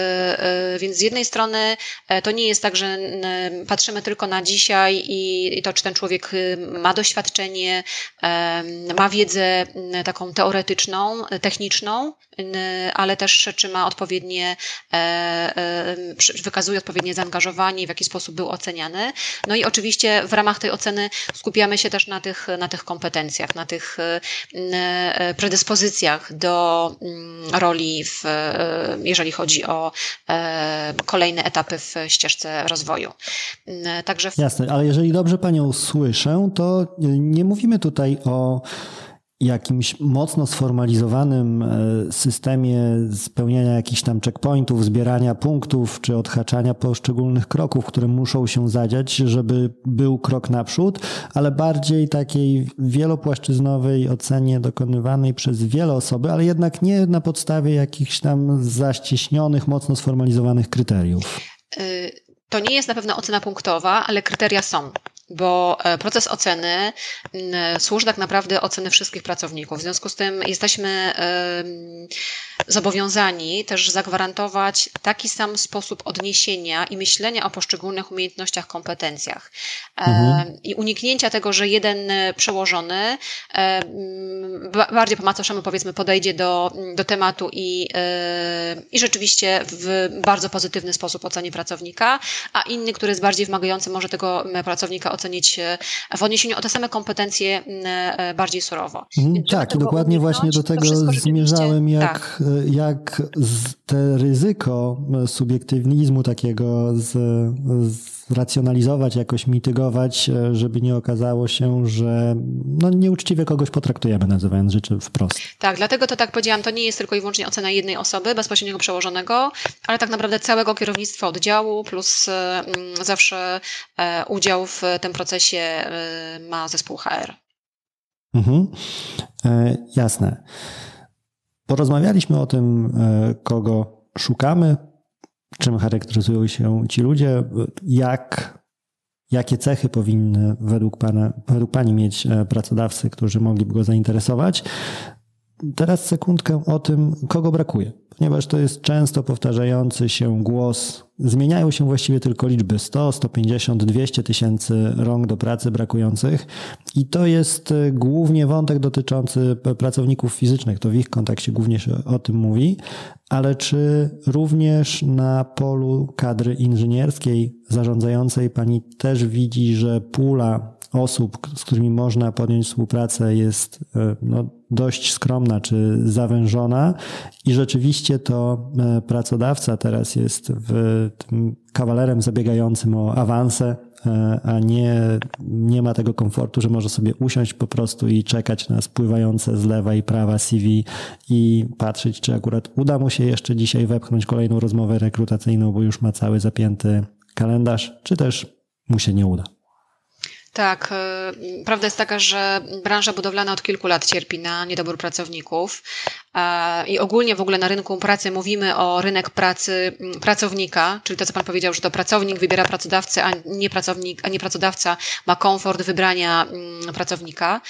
więc z jednej strony to nie jest tak, że patrzymy tylko na dzisiaj i, to, czy ten człowiek y, ma doświadczenie, ma wiedzę taką teoretyczną, techniczną, ale też czy ma odpowiednie, e, e, wykazuje odpowiednie zaangażowanie, w jaki sposób był oceniany. No i oczywiście w ramach tej oceny skupiamy się też na tych, na tych kompetencjach, na tych e, predyspozycjach do roli, w, jeżeli chodzi o kolejne etapy w ścieżce rozwoju.
Także w... Jasne, ale jeżeli dobrze Panią słyszę, to nie mówimy tutaj o jakimś mocno sformalizowanym e, systemie spełniania jakichś tam checkpointów, zbierania punktów czy odhaczania poszczególnych kroków, które muszą się zadziać, żeby był krok naprzód, ale bardziej takiej wielopłaszczyznowej ocenie dokonywanej przez wiele osoby, ale jednak nie na podstawie jakichś tam zaścieśnionych, mocno sformalizowanych kryteriów.
Y, to nie jest na pewno ocena punktowa, ale kryteria są bo e, proces oceny służy tak naprawdę oceny wszystkich pracowników. W związku z tym jesteśmy zobowiązani też zagwarantować taki sam sposób odniesienia i myślenia o poszczególnych umiejętnościach, kompetencjach. Mhm. I uniknięcia tego, że jeden przełożony bardziej po macoszemu powiedzmy podejdzie do, do tematu i, e, i rzeczywiście w bardzo pozytywny sposób oceni pracownika, a inny, który jest bardziej wymagający, może tego pracownika ocenić e, w odniesieniu o te same kompetencje e, bardziej surowo.
Mhm, tak, i dokładnie właśnie do tego zmierzałem, jak, tak. Jak te ryzyko subiektywizmu takiego z, z racjonalizować, jakoś mitygować, żeby nie okazało się, że no, nieuczciwie kogoś potraktujemy, nazywając rzeczy wprost.
Tak, dlatego to tak powiedziałam, to nie jest tylko i wyłącznie ocena jednej osoby, bezpośredniego przełożonego, ale tak naprawdę całego kierownictwa oddziału, plus mm, zawsze udział w tym procesie e, ma zespół HR.
Mhm. E, jasne. Porozmawialiśmy o tym, e, kogo szukamy, czym charakteryzują się ci ludzie, jak, jakie cechy powinny według, pana, według Pani mieć e, pracodawcy, którzy mogliby go zainteresować. Teraz sekundkę o tym, kogo brakuje ponieważ to jest często powtarzający się głos. Zmieniają się właściwie tylko liczby 100, 150, 200 tysięcy rąk do pracy brakujących i to jest e, głównie wątek dotyczący pracowników fizycznych. To w ich kontekście głównie się o tym mówi, ale czy również na polu kadry inżynierskiej zarządzającej pani też widzi, że pula osób, z którymi można podjąć współpracę, jest e, no, dość skromna czy zawężona, i rzeczywiście to e, pracodawca teraz jest w tym kawalerem zabiegającym o awanse, e, a nie, nie ma tego komfortu, że może sobie usiąść po prostu i czekać na spływające z lewa i prawa CV i patrzeć, czy akurat uda mu się jeszcze dzisiaj wepchnąć kolejną rozmowę rekrutacyjną, bo już ma cały zapięty kalendarz, czy też mu się nie uda.
Tak, y, prawda jest taka, że branża budowlana od kilku lat cierpi na niedobór pracowników i ogólnie w ogóle na rynku pracy mówimy o rynek pracy pracownika, czyli to, co Pan powiedział, że to pracownik wybiera pracodawcę, a nie, pracownik, a nie pracodawca ma komfort wybrania pracownika.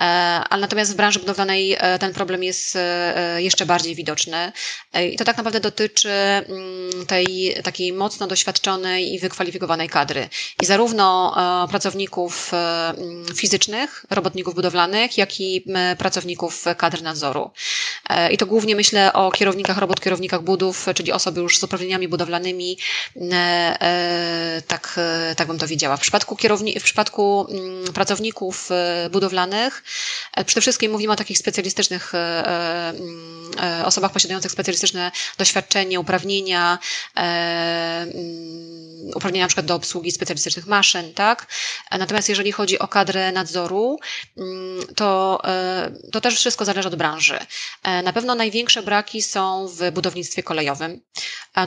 E, ale natomiast w branży budowlanej e, ten problem jest e, jeszcze bardziej widoczny. I to tak naprawdę dotyczy tej takiej mocno doświadczonej i wykwalifikowanej kadry. I zarówno pracowników fizycznych, robotników budowlanych, jak i pracowników kadr nadzoru. E, I to głównie myślę o kierownikach robot, kierownikach budów, czyli osoby już z uprawnieniami budowlanymi. E, e, tak, tak bym to widziała. W przypadku, w przypadku mm, pracowników budowlanych przede wszystkim mówimy o takich specjalistycznych mm, osobach posiadających specjalistyczne doświadczenie, uprawnienia, mm, uprawnienia na przykład do obsługi specjalistycznych maszyn, tak? Natomiast jeżeli chodzi o kadrę nadzoru, to, to też wszystko zależy od branży. Na pewno największe braki są w budownictwie kolejowym.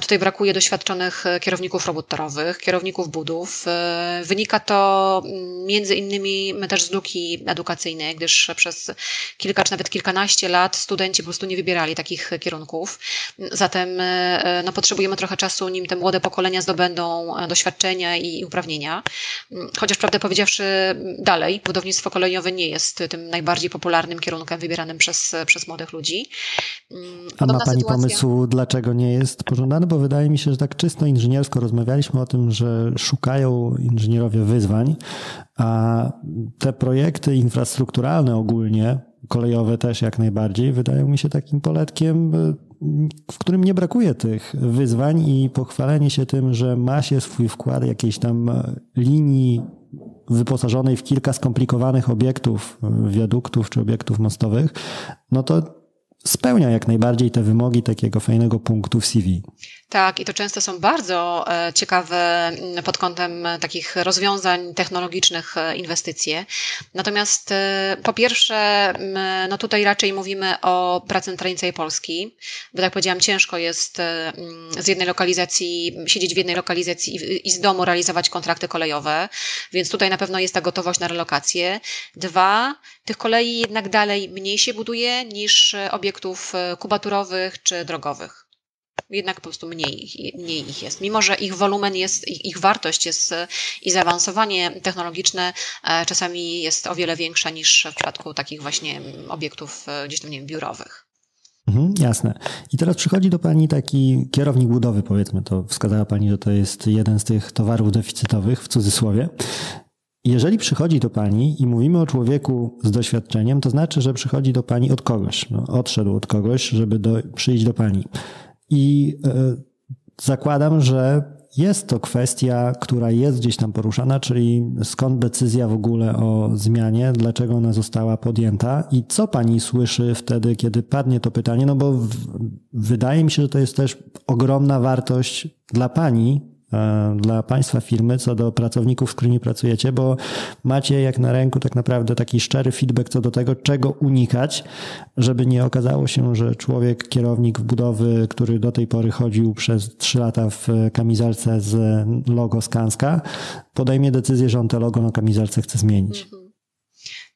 Tutaj brakuje doświadczonych kierowników robót torowych, kierowników budów. Wynika to między innymi też z luki edukacyjnej, gdyż przez kilka czy nawet kilkanaście lat studenci po prostu nie wybierali takich kierunków. Zatem no, potrzebujemy trochę czasu, nim te młode pokolenia zdobędą doświadczenia i uprawnienia. Chociaż prawdę powiedziawszy, dalej budownictwo kolejowe nie jest tym najbardziej popularnym kierunkiem wybieranym przez, przez młodych ludzi.
A ma Pani sytuacja... pomysł, dlaczego nie jest pożądany? Bo wydaje mi się, że tak czysto inżyniersko rozmawialiśmy o tym, że szukają inżynierowie wyzwań, a te projekty infrastrukturalne ogólnie, kolejowe też jak najbardziej, wydają mi się takim poletkiem, w którym nie brakuje tych wyzwań i pochwalenie się tym, że ma się swój wkład jakiejś tam linii wyposażonej w kilka skomplikowanych obiektów, wiaduktów czy obiektów mostowych, no to spełnia jak najbardziej te wymogi takiego fajnego punktu w CV.
Tak, i to często są bardzo e, ciekawe pod kątem e, takich rozwiązań technologicznych e, inwestycje. Natomiast po pierwsze, no tutaj raczej mówimy o całej Polski, bo tak powiedziałam, ciężko jest z jednej lokalizacji, siedzieć w jednej lokalizacji i z domu realizować kontrakty kolejowe, więc tutaj na pewno jest ta gotowość na relokację. Dwa, tych kolei jednak dalej mniej się buduje niż obiektów kubaturowych czy drogowych jednak po prostu mniej, mniej ich jest. Mimo, że ich wolumen jest, ich, ich wartość jest i zaawansowanie technologiczne e, czasami jest o wiele większa niż w przypadku takich właśnie obiektów e, gdzieś tam, nie wiem, biurowych.
Mhm, jasne. I teraz przychodzi do Pani taki kierownik budowy, powiedzmy, to wskazała Pani, że to jest jeden z tych towarów deficytowych, w cudzysłowie. Jeżeli przychodzi do Pani i mówimy o człowieku z doświadczeniem, to znaczy, że przychodzi do Pani od kogoś, no, odszedł od kogoś, żeby do, przyjść do Pani. I e, zakładam, że jest to kwestia, która jest gdzieś tam poruszana, czyli skąd decyzja w ogóle o zmianie, dlaczego ona została podjęta i co pani słyszy wtedy, kiedy padnie to pytanie, no bo w, wydaje mi się, że to jest też ogromna wartość dla pani, dla Państwa firmy, co do pracowników, z którymi pracujecie, bo macie jak na ręku tak naprawdę taki szczery feedback co do tego, czego unikać, żeby nie okazało się, że człowiek, kierownik budowy, który do tej pory chodził przez trzy lata w kamizelce z logo Skanska, podejmie decyzję, że on te logo na kamizelce chce zmienić.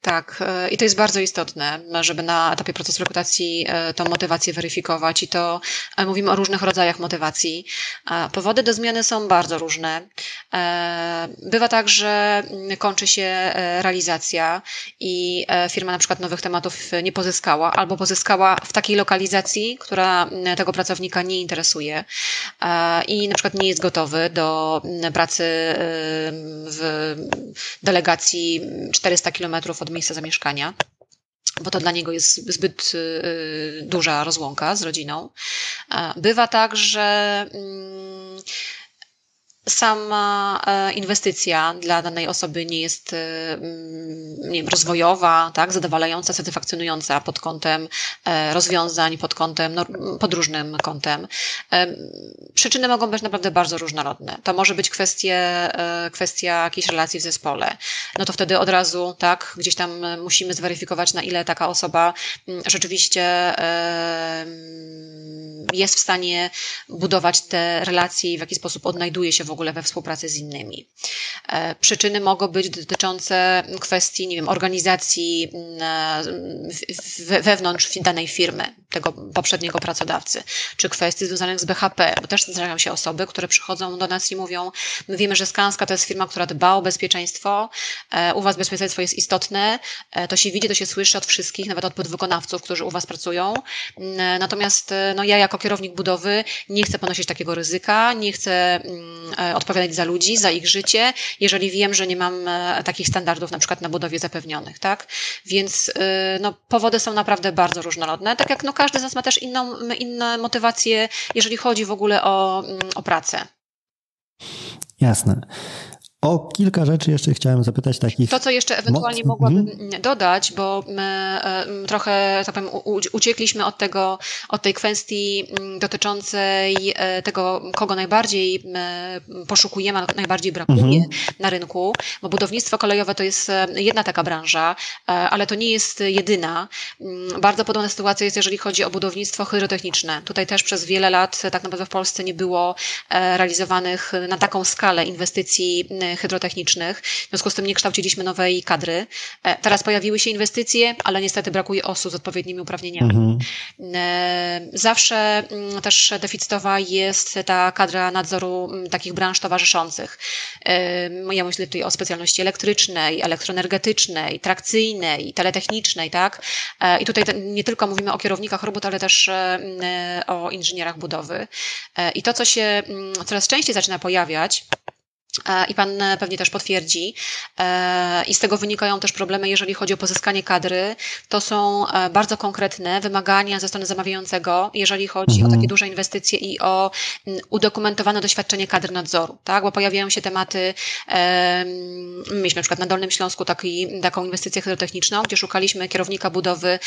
Tak, i to jest bardzo istotne, żeby na etapie procesu rekrutacji tą motywację weryfikować i to mówimy o różnych rodzajach motywacji. Powody do zmiany są bardzo różne. Bywa tak, że mm, kończy się realizacja i firma na przykład nowych tematów nie pozyskała albo pozyskała w takiej lokalizacji, która mm, tego pracownika nie interesuje i na przykład nie jest gotowy do mm, pracy w delegacji 400 km od miejsca zamieszkania bo to dla niego jest zbyt y, duża rozłąka z rodziną. Bywa tak, że mm, sama e, inwestycja dla danej osoby nie jest e, mm, nie wiem, rozwojowa, tak, zadowalająca, satysfakcjonująca pod kątem e, rozwiązań, pod kątem, no, pod różnym kątem. Przyczyny mogą być naprawdę bardzo różnorodne. To może być kwestie, kwestia jakiejś relacji w zespole. No to wtedy od razu, tak, gdzieś tam musimy zweryfikować, na ile taka osoba mm, rzeczywiście jest w stanie budować te relacje i w jaki sposób odnajduje się w ogóle we współpracy z innymi. E, przyczyny mogą być dotyczące kwestii, nie wiem, organizacji mm, e, wewnątrz danej firmy, tego poprzedniego pracodawcy, czy kwestii związanych z BHP, bo też zdarzają się osoby, które przychodzą do nas i mówią, my wiemy, że Skanska to jest firma, która dba o bezpieczeństwo, e, u Was bezpieczeństwo jest istotne, to się widzi, to się słyszy od wszystkich, nawet od podwykonawców, którzy u Was pracują, mm, natomiast no, ja jako kierownik budowy nie chcę ponosić takiego ryzyka, nie chcę mm, odpowiadać za ludzi, za ich życie, jeżeli wiem, że nie mam e, takich standardów na przykład na budowie zapewnionych, tak? Więc e, no, powody są naprawdę bardzo różnorodne, tak jak no, każdy z nas ma też inną, inne motywacje, jeżeli chodzi w ogóle o, o pracę.
Jasne. O kilka rzeczy jeszcze chciałem zapytać takich.
To, co jeszcze ewentualnie mogłabym hmm. dodać, bo my e, trochę, tak powiem, uciekliśmy od tego, od tej kwestii dotyczącej e, tego, kogo najbardziej poszukujemy, najbardziej brakuje hmm. na rynku, bo budownictwo kolejowe to jest e, jedna taka branża, ale to nie jest jedyna. Bardzo podobna sytuacja jest, jeżeli chodzi o budownictwo hydrotechniczne. Tutaj też przez wiele lat tak naprawdę w Polsce nie było realizowanych na taką skalę inwestycji hydrotechnicznych. W związku z tym nie kształciliśmy nowej kadry. E, teraz pojawiły się inwestycje, ale niestety brakuje osób z odpowiednimi uprawnieniami. Mhm. E, zawsze mm, też deficytowa jest ta kadra nadzoru mm, takich branż towarzyszących. E, ja myślę tutaj o specjalności elektrycznej, elektroenergetycznej, trakcyjnej, teletechnicznej, tak? I tutaj nie tylko mówimy o kierownikach robót, ale też o inżynierach budowy. I to, co się coraz częściej zaczyna pojawiać, i pan e, pewnie też potwierdzi. E, I z tego wynikają też problemy, jeżeli chodzi o pozyskanie kadry. To są e, bardzo konkretne wymagania ze strony zamawiającego, jeżeli chodzi mhm. o takie duże inwestycje i o udokumentowane doświadczenie kadr nadzoru, tak? Bo pojawiają się tematy, mieliśmy na przykład na Dolnym Śląsku taki, taką inwestycję hydrotechniczną, gdzie szukaliśmy kierownika budowy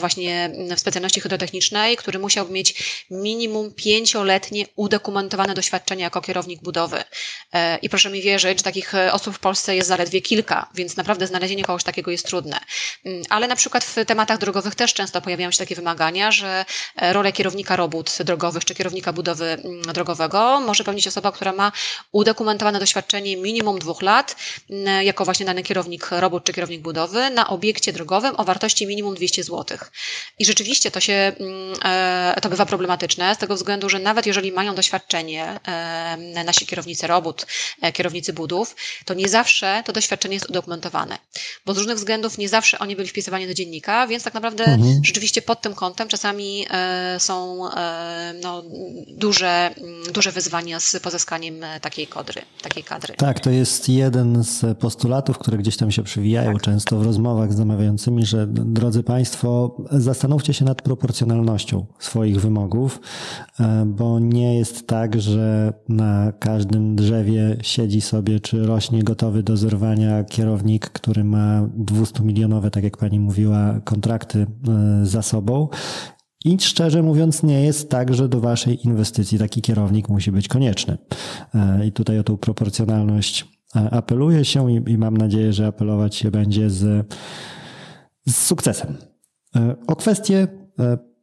właśnie w specjalności hydrotechnicznej, który musiał mieć minimum pięcioletnie udokumentowane doświadczenie jako kierownik budowy. E, I proszę mi wierzyć, że takich e, osób w Polsce jest zaledwie kilka, więc naprawdę znalezienie kogoś takiego jest trudne. Mm, ale na przykład w tematach drogowych też często pojawiają się takie wymagania, że e, rolę kierownika robót drogowych czy kierownika budowy mm, drogowego może pełnić osoba, która ma udokumentowane doświadczenie minimum dwóch lat mm, jako właśnie dany kierownik robót czy kierownik budowy na obiekcie drogowym o wartości minimum 200 zł. I rzeczywiście to się, to bywa problematyczne z tego względu, że nawet jeżeli mają doświadczenie nasi kierownicy robót, E, kierownicy budów, to nie zawsze to doświadczenie jest udokumentowane. Bo z różnych względów nie zawsze oni byli wpisywani do dziennika, więc tak naprawdę mhm. rzeczywiście pod tym kątem czasami e, są e, no, duże, duże wyzwania z pozyskaniem takiej kadry, takiej kadry.
Tak, to jest jeden z postulatów, które gdzieś tam się przywijają tak. często w rozmowach z zamawiającymi, że drodzy Państwo, zastanówcie się nad proporcjonalnością swoich wymogów, bo nie jest tak, że na każdym drzewie siedzi sobie, czy rośnie gotowy do zerwania kierownik, który ma 200 milionowe, tak jak pani mówiła, kontrakty e, za sobą. I szczerze mówiąc, nie jest tak, że do waszej inwestycji taki kierownik musi być konieczny. E, I tutaj o tą proporcjonalność e, apeluje się i, i mam nadzieję, że apelować się będzie z, z sukcesem. O kwestie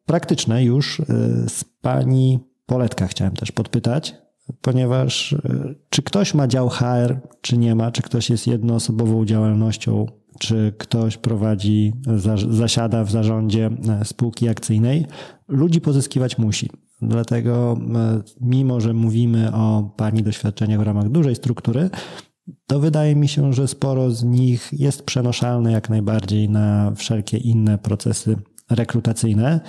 praktyczne już z pani Poletka chciałem też podpytać ponieważ e, czy ktoś ma dział HR, czy nie ma, czy ktoś jest jednoosobową działalnością czy ktoś prowadzi, zasiada w zarządzie spółki akcyjnej, ludzi pozyskiwać musi. Dlatego, mimo że mówimy o pani doświadczeniach w ramach dużej struktury, to wydaje mi się, że sporo z nich jest przenoszalne jak najbardziej na wszelkie inne procesy rekrutacyjne.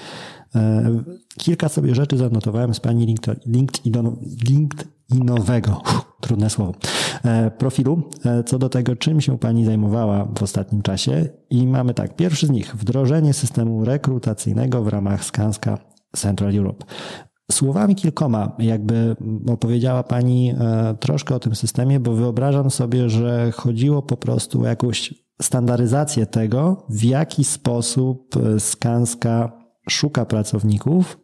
E, kilka sobie rzeczy zanotowałem z pani LinkedInowego, trudne słowo, e, profilu, e, co do tego, czym się pani zajmowała w ostatnim czasie. I mamy tak, pierwszy z nich, wdrożenie systemu rekrutacyjnego w ramach Skanska Central Europe. Słowami kilkoma, jakby opowiedziała Pani troszkę o tym systemie, bo wyobrażam sobie, że chodziło po prostu o jakąś standaryzację tego, w jaki sposób Skanska szuka pracowników,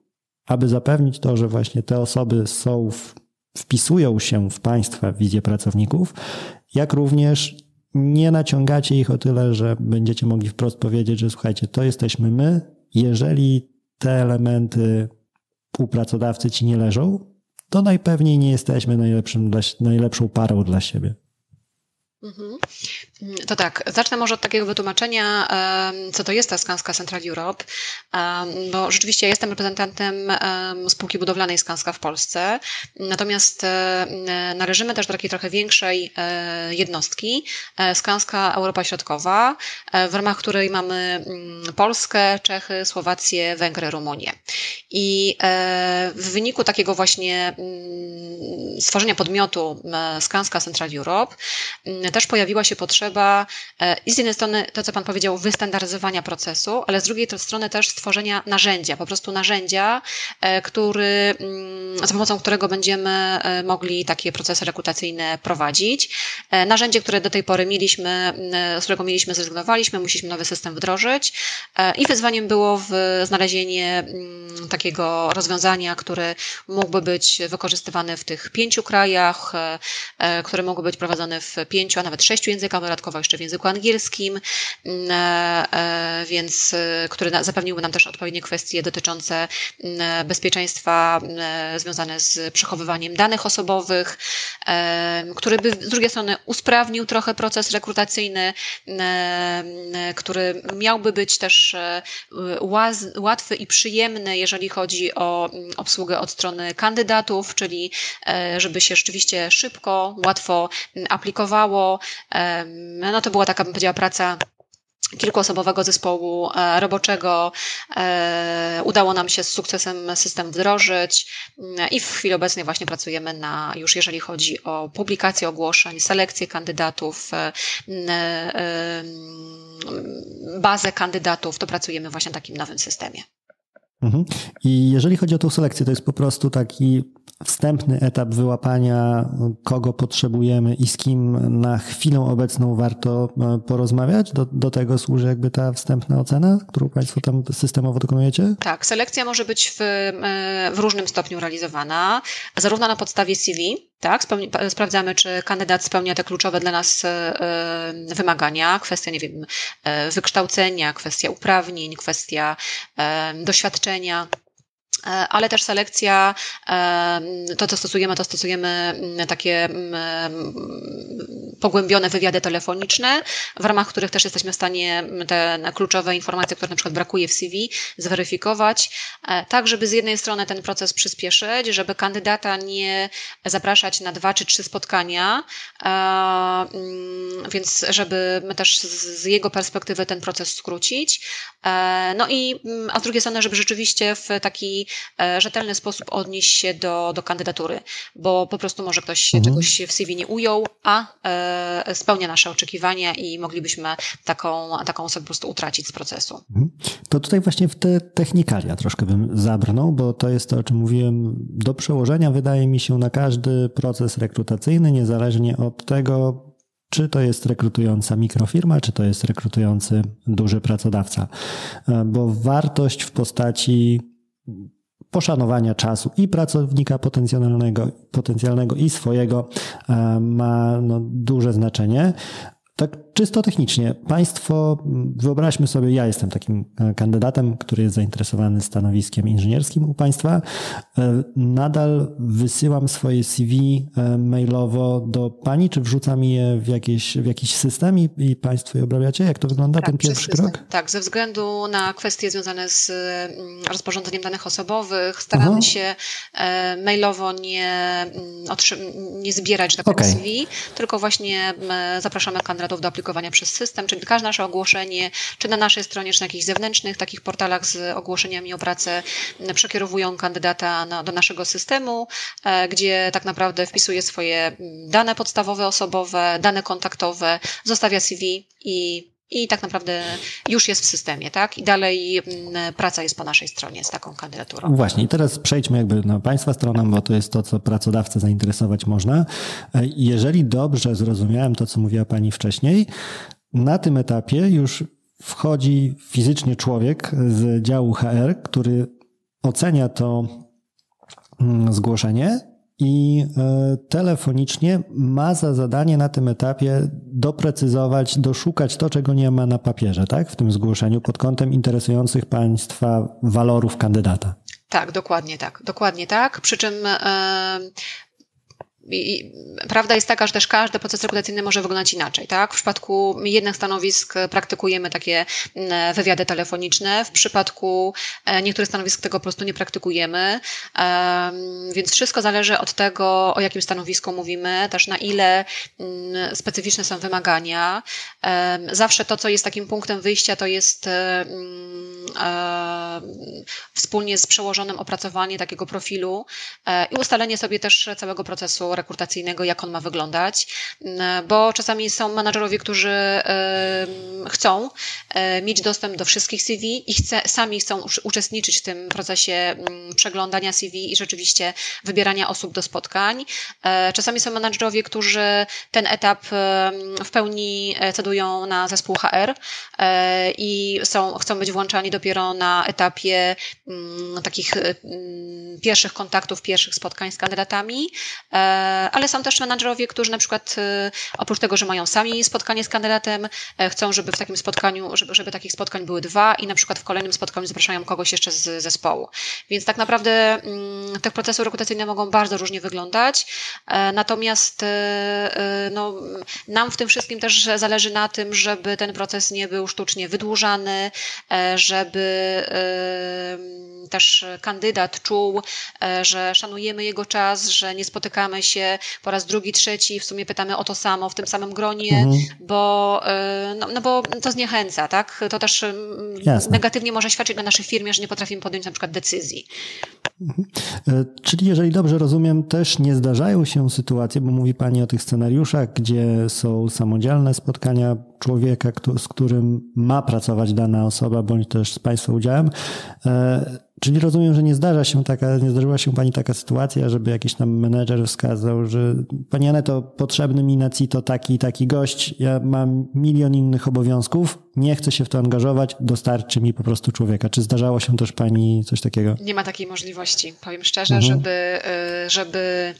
aby zapewnić to, że właśnie te osoby są, w, wpisują się w Państwa wizję pracowników, jak również nie naciągacie ich o tyle, że będziecie mogli wprost powiedzieć, że słuchajcie, to jesteśmy my. Jeżeli te elementy u pracodawcy ci nie leżą, to najpewniej nie jesteśmy najlepszym dla, najlepszą parą dla siebie.
Mhm. To tak, zacznę może od takiego wytłumaczenia, co to jest ta Skanska Central Europe, bo rzeczywiście jestem reprezentantem spółki budowlanej Skanska w Polsce, natomiast należymy też do takiej trochę większej e, jednostki, e, Skanska Europa Środkowa, e, w ramach której mamy mm, Polskę, Czechy, Słowację, Węgry, Rumunię. I w wyniku takiego właśnie mm, stworzenia podmiotu Skanska Central Europe też pojawiła się potrzeba e, i z jednej strony to, co Pan powiedział, wystandaryzowania procesu, ale z drugiej strony też stworzenia narzędzia, po prostu narzędzia, e, który, mm, za pomocą którego będziemy e, mogli takie procesy rekrutacyjne prowadzić. Narzędzie, które do tej pory mieliśmy, z którego mieliśmy, zrezygnowaliśmy, musieliśmy nowy system wdrożyć i wyzwaniem było znalezienie mm, takiego rozwiązania, które mógłby być wykorzystywany w tych pięciu krajach, które mogły być prowadzone w pięciu, a nawet sześciu językach, dodatkowo jeszcze w języku angielskim, mm, e, e, więc e, który zapewniłby nam też odpowiednie kwestie dotyczące mm, bezpieczeństwa mm, związane z przechowywaniem danych osobowych, który by z drugiej strony usprawnił trochę proces rekrutacyjny, który miałby być też łatwy i przyjemny, jeżeli chodzi o obsługę od strony kandydatów, czyli żeby się rzeczywiście szybko, łatwo aplikowało, no to była taka, bym powiedziała, praca kilkuosobowego zespołu e, roboczego. E, udało nam się z sukcesem system wdrożyć mm, i w chwili obecnej właśnie pracujemy na, już jeżeli chodzi o publikację ogłoszeń, selekcję kandydatów, e, bazę kandydatów, to pracujemy właśnie w takim nowym systemie.
Mhm. I jeżeli chodzi o tą selekcję, to jest po prostu taki wstępny etap wyłapania, kogo potrzebujemy i z kim na chwilę obecną warto e, porozmawiać? Do, do tego służy jakby ta wstępna ocena, którą Państwo tam systemowo dokonujecie?
Tak, selekcja może być w, e, w różnym stopniu realizowana, zarówno na podstawie CV, tak, sprawdzamy, czy kandydat spełnia te kluczowe dla nas e, wymagania, kwestia, nie wiem, wykształcenia, kwestia uprawnień, kwestia doświadczenia. E, ale też selekcja, e, to co stosujemy, to stosujemy mm, takie mm, pogłębione wywiady telefoniczne, w ramach których też jesteśmy w stanie te kluczowe informacje, które na przykład brakuje w CV, zweryfikować, e, tak żeby z jednej strony ten proces przyspieszyć, żeby kandydata nie zapraszać na dwa czy trzy spotkania, mm, więc żeby też z jego perspektywy ten proces skrócić. No i, a z drugiej strony, żeby rzeczywiście w taki rzetelny sposób odnieść się do, do kandydatury, bo po prostu może ktoś mhm. czegoś w CV nie ujął, a e, spełnia nasze oczekiwania i moglibyśmy taką, taką osobę po prostu utracić z procesu. Mhm.
To tutaj właśnie w te technikalia troszkę bym zabrnął, bo to jest to, o czym mówiłem, do przełożenia wydaje mi się na każdy proces rekrutacyjny, niezależnie od tego, czy to jest rekrutująca mikrofirma, czy to jest rekrutujący duży pracodawca. E, bo wartość w postaci poszanowania czasu i pracownika potencjalnego, potencjalnego i swojego e, ma no, duże znaczenie. Tak czysto technicznie, Państwo, wyobraźmy sobie, ja jestem takim e, kandydatem, który jest zainteresowany stanowiskiem inżynierskim u Państwa. E, nadal wysyłam swoje CV mailowo do Pani, czy wrzucam je w, jakieś, w jakiś system i, i Państwo je obrabiacie? Jak to wygląda, tak, ten pierwszy krok?
Tak, ze względu na kwestie związane z mm, rozporządzeniem danych osobowych, staramy Aha. się mailowo nie, mm, nie zbierać, że tak okay. CV, tylko właśnie zapraszamy kandydatów do aplikowania przez system, czyli każde nasze ogłoszenie, czy na naszej stronie, czy na jakichś zewnętrznych takich portalach z ogłoszeniami o pracę przekierowują kandydata na, do naszego systemu, e, gdzie tak naprawdę wpisuje swoje dane podstawowe, osobowe, dane kontaktowe, zostawia CV i i tak naprawdę już jest w systemie, tak? I dalej mm, praca jest po naszej stronie z taką kandydaturą.
Właśnie, i teraz przejdźmy jakby na Państwa stronę, bo to jest to, co pracodawcę zainteresować można. E, jeżeli dobrze zrozumiałem to, co mówiła Pani wcześniej, na tym etapie już wchodzi fizycznie człowiek z działu HR, który ocenia to mm, zgłoszenie i e, telefonicznie ma za zadanie na tym etapie doprecyzować, doszukać to, czego nie ma na papierze, tak? W tym zgłoszeniu pod kątem interesujących Państwa walorów kandydata.
Tak, dokładnie tak. Dokładnie tak. Przy czym e, i prawda jest taka, że też każdy proces rekrutacyjny może wyglądać inaczej. Tak? W przypadku jednych stanowisk praktykujemy takie mm, wywiady telefoniczne, w przypadku e, niektórych stanowisk tego po prostu nie praktykujemy, więc wszystko zależy od tego, o jakim stanowisku mówimy, też na ile mm, specyficzne są wymagania. Zawsze to, co jest takim punktem wyjścia, to jest e, mm, e, wspólnie z przełożonym opracowanie takiego profilu i ustalenie sobie też całego procesu rekrutacyjnego, jak on ma wyglądać, mm, bo czasami są menadżerowie, którzy chcą mieć dostęp do wszystkich CV i chce, sami chcą uczestniczyć w tym procesie mm, przeglądania CV i rzeczywiście wybierania osób do spotkań. E, czasami są menadżerowie, którzy ten etap w pełni e, cedują na zespół HR e, i są, chcą być włączani dopiero na etapie mm, takich pierwszych kontaktów, pierwszych spotkań z kandydatami. E, ale są też menadżerowie, którzy na przykład e, oprócz tego, że mają sami spotkanie z kandydatem, e, chcą, żeby w takim spotkaniu, żeby, żeby takich spotkań były dwa i na przykład w kolejnym spotkaniu zapraszają kogoś jeszcze z zespołu. Więc tak naprawdę mm, te procesy rekrutacyjne mogą bardzo różnie wyglądać, natomiast no, nam w tym wszystkim też zależy na tym, żeby ten proces nie był sztucznie wydłużany, żeby też kandydat czuł, że szanujemy jego czas, że nie spotykamy się się po raz drugi, trzeci, w sumie pytamy o to samo w tym samym gronie, mhm. bo, y, no, no, bo to zniechęca, tak? To też mm, Jasne. negatywnie może świadczyć na naszej firmie, że nie potrafimy podjąć na przykład decyzji.
Mhm. E, czyli jeżeli dobrze rozumiem, też nie zdarzają się sytuacje, bo mówi Pani o tych scenariuszach, gdzie są samodzielne spotkania człowieka, z którym ma pracować dana osoba, bądź też z Państwa udziałem. Czyli rozumiem, że nie zdarza się taka, nie zdarzyła się Pani taka sytuacja, żeby jakiś tam menedżer wskazał, że Pani Aneto, potrzebny mi na CITO taki i taki gość, ja mam milion innych obowiązków, nie chcę się w to angażować, dostarczy mi po prostu człowieka. Czy zdarzało się też Pani coś takiego?
Nie ma takiej możliwości, powiem szczerze, mhm. żeby, y, żeby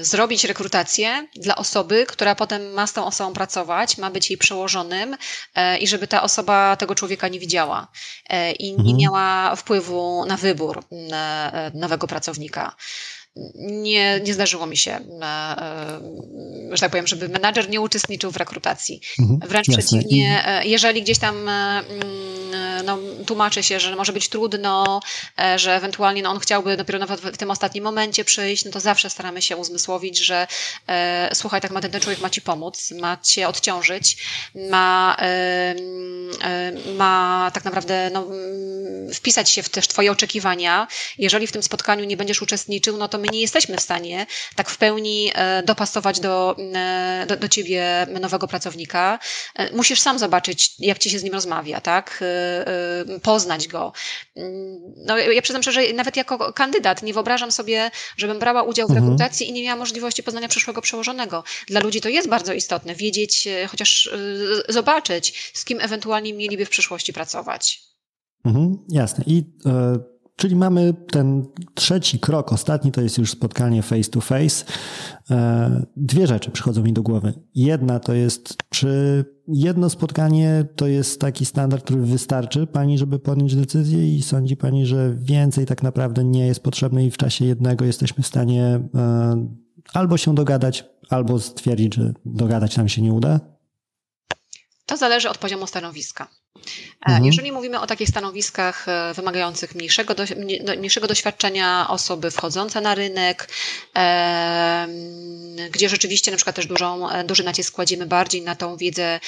zrobić rekrutację dla osoby, która potem ma z tą osobą pracować, ma być jej przełożonym e, i żeby ta osoba tego człowieka nie widziała e, i nie mhm. miała wpływu na wybór nowego pracownika nie, nie zdarzyło mi się, że tak powiem, żeby menadżer nie uczestniczył w rekrutacji. Mhm, Wręcz jasne. przeciwnie, jeżeli gdzieś tam no, tłumaczy się, że może być trudno, e, że ewentualnie no, on chciałby dopiero nawet w tym ostatnim momencie przyjść, no to zawsze staramy się uzmysłowić, że e, słuchaj, tak ma ten, ten człowiek ma ci pomóc, ma cię odciążyć, ma, e, e, ma tak naprawdę no, wpisać się w też twoje oczekiwania. Jeżeli w tym spotkaniu nie będziesz uczestniczył, no to my nie jesteśmy w stanie tak w pełni e, dopasować do, e, do, do ciebie nowego pracownika. Musisz sam zobaczyć, jak ci się z nim rozmawia, tak? Y, poznać go. Mm, no, ja przyznam szczerze, że nawet jako kandydat nie wyobrażam sobie, żebym brała udział w mhm. rekrutacji i nie miała możliwości poznania przyszłego przełożonego. Dla ludzi to jest bardzo istotne, wiedzieć, e, chociaż e, zobaczyć, z kim ewentualnie mieliby w przyszłości pracować.
Mhm, jasne. I e, Czyli mamy ten trzeci krok, ostatni to jest już spotkanie face to face. E, dwie rzeczy przychodzą mi do głowy. Jedna to jest, czy jedno spotkanie to jest taki standard, który wystarczy pani, żeby podjąć decyzję i sądzi pani, że więcej tak naprawdę nie jest potrzebne i w czasie jednego jesteśmy w stanie e, albo się dogadać, albo stwierdzić, że dogadać nam się nie uda?
To zależy od poziomu stanowiska. E, mhm. Jeżeli mówimy o takich stanowiskach e, wymagających mniejszego, do, mniejszego doświadczenia osoby wchodzące na rynek, e, gdzie rzeczywiście na przykład też dużą, e, duży nacisk kładziemy bardziej na tą wiedzę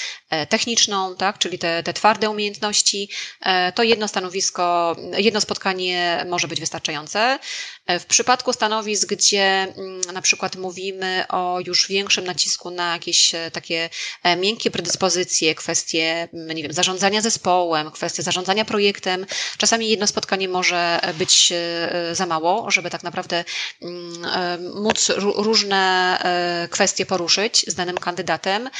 techniczną, tak, czyli te, te twarde umiejętności, e, to jedno stanowisko, jedno spotkanie może być wystarczające. W przypadku stanowisk, gdzie mm, na przykład mówimy o już większym nacisku na jakieś takie miękkie predyspozycje, kwestie, nie wiem, zarządzania zespołem, kwestie zarządzania projektem. Czasami jedno spotkanie może być e, za mało, żeby tak naprawdę mm, e, móc różne e, kwestie poruszyć z danym kandydatem.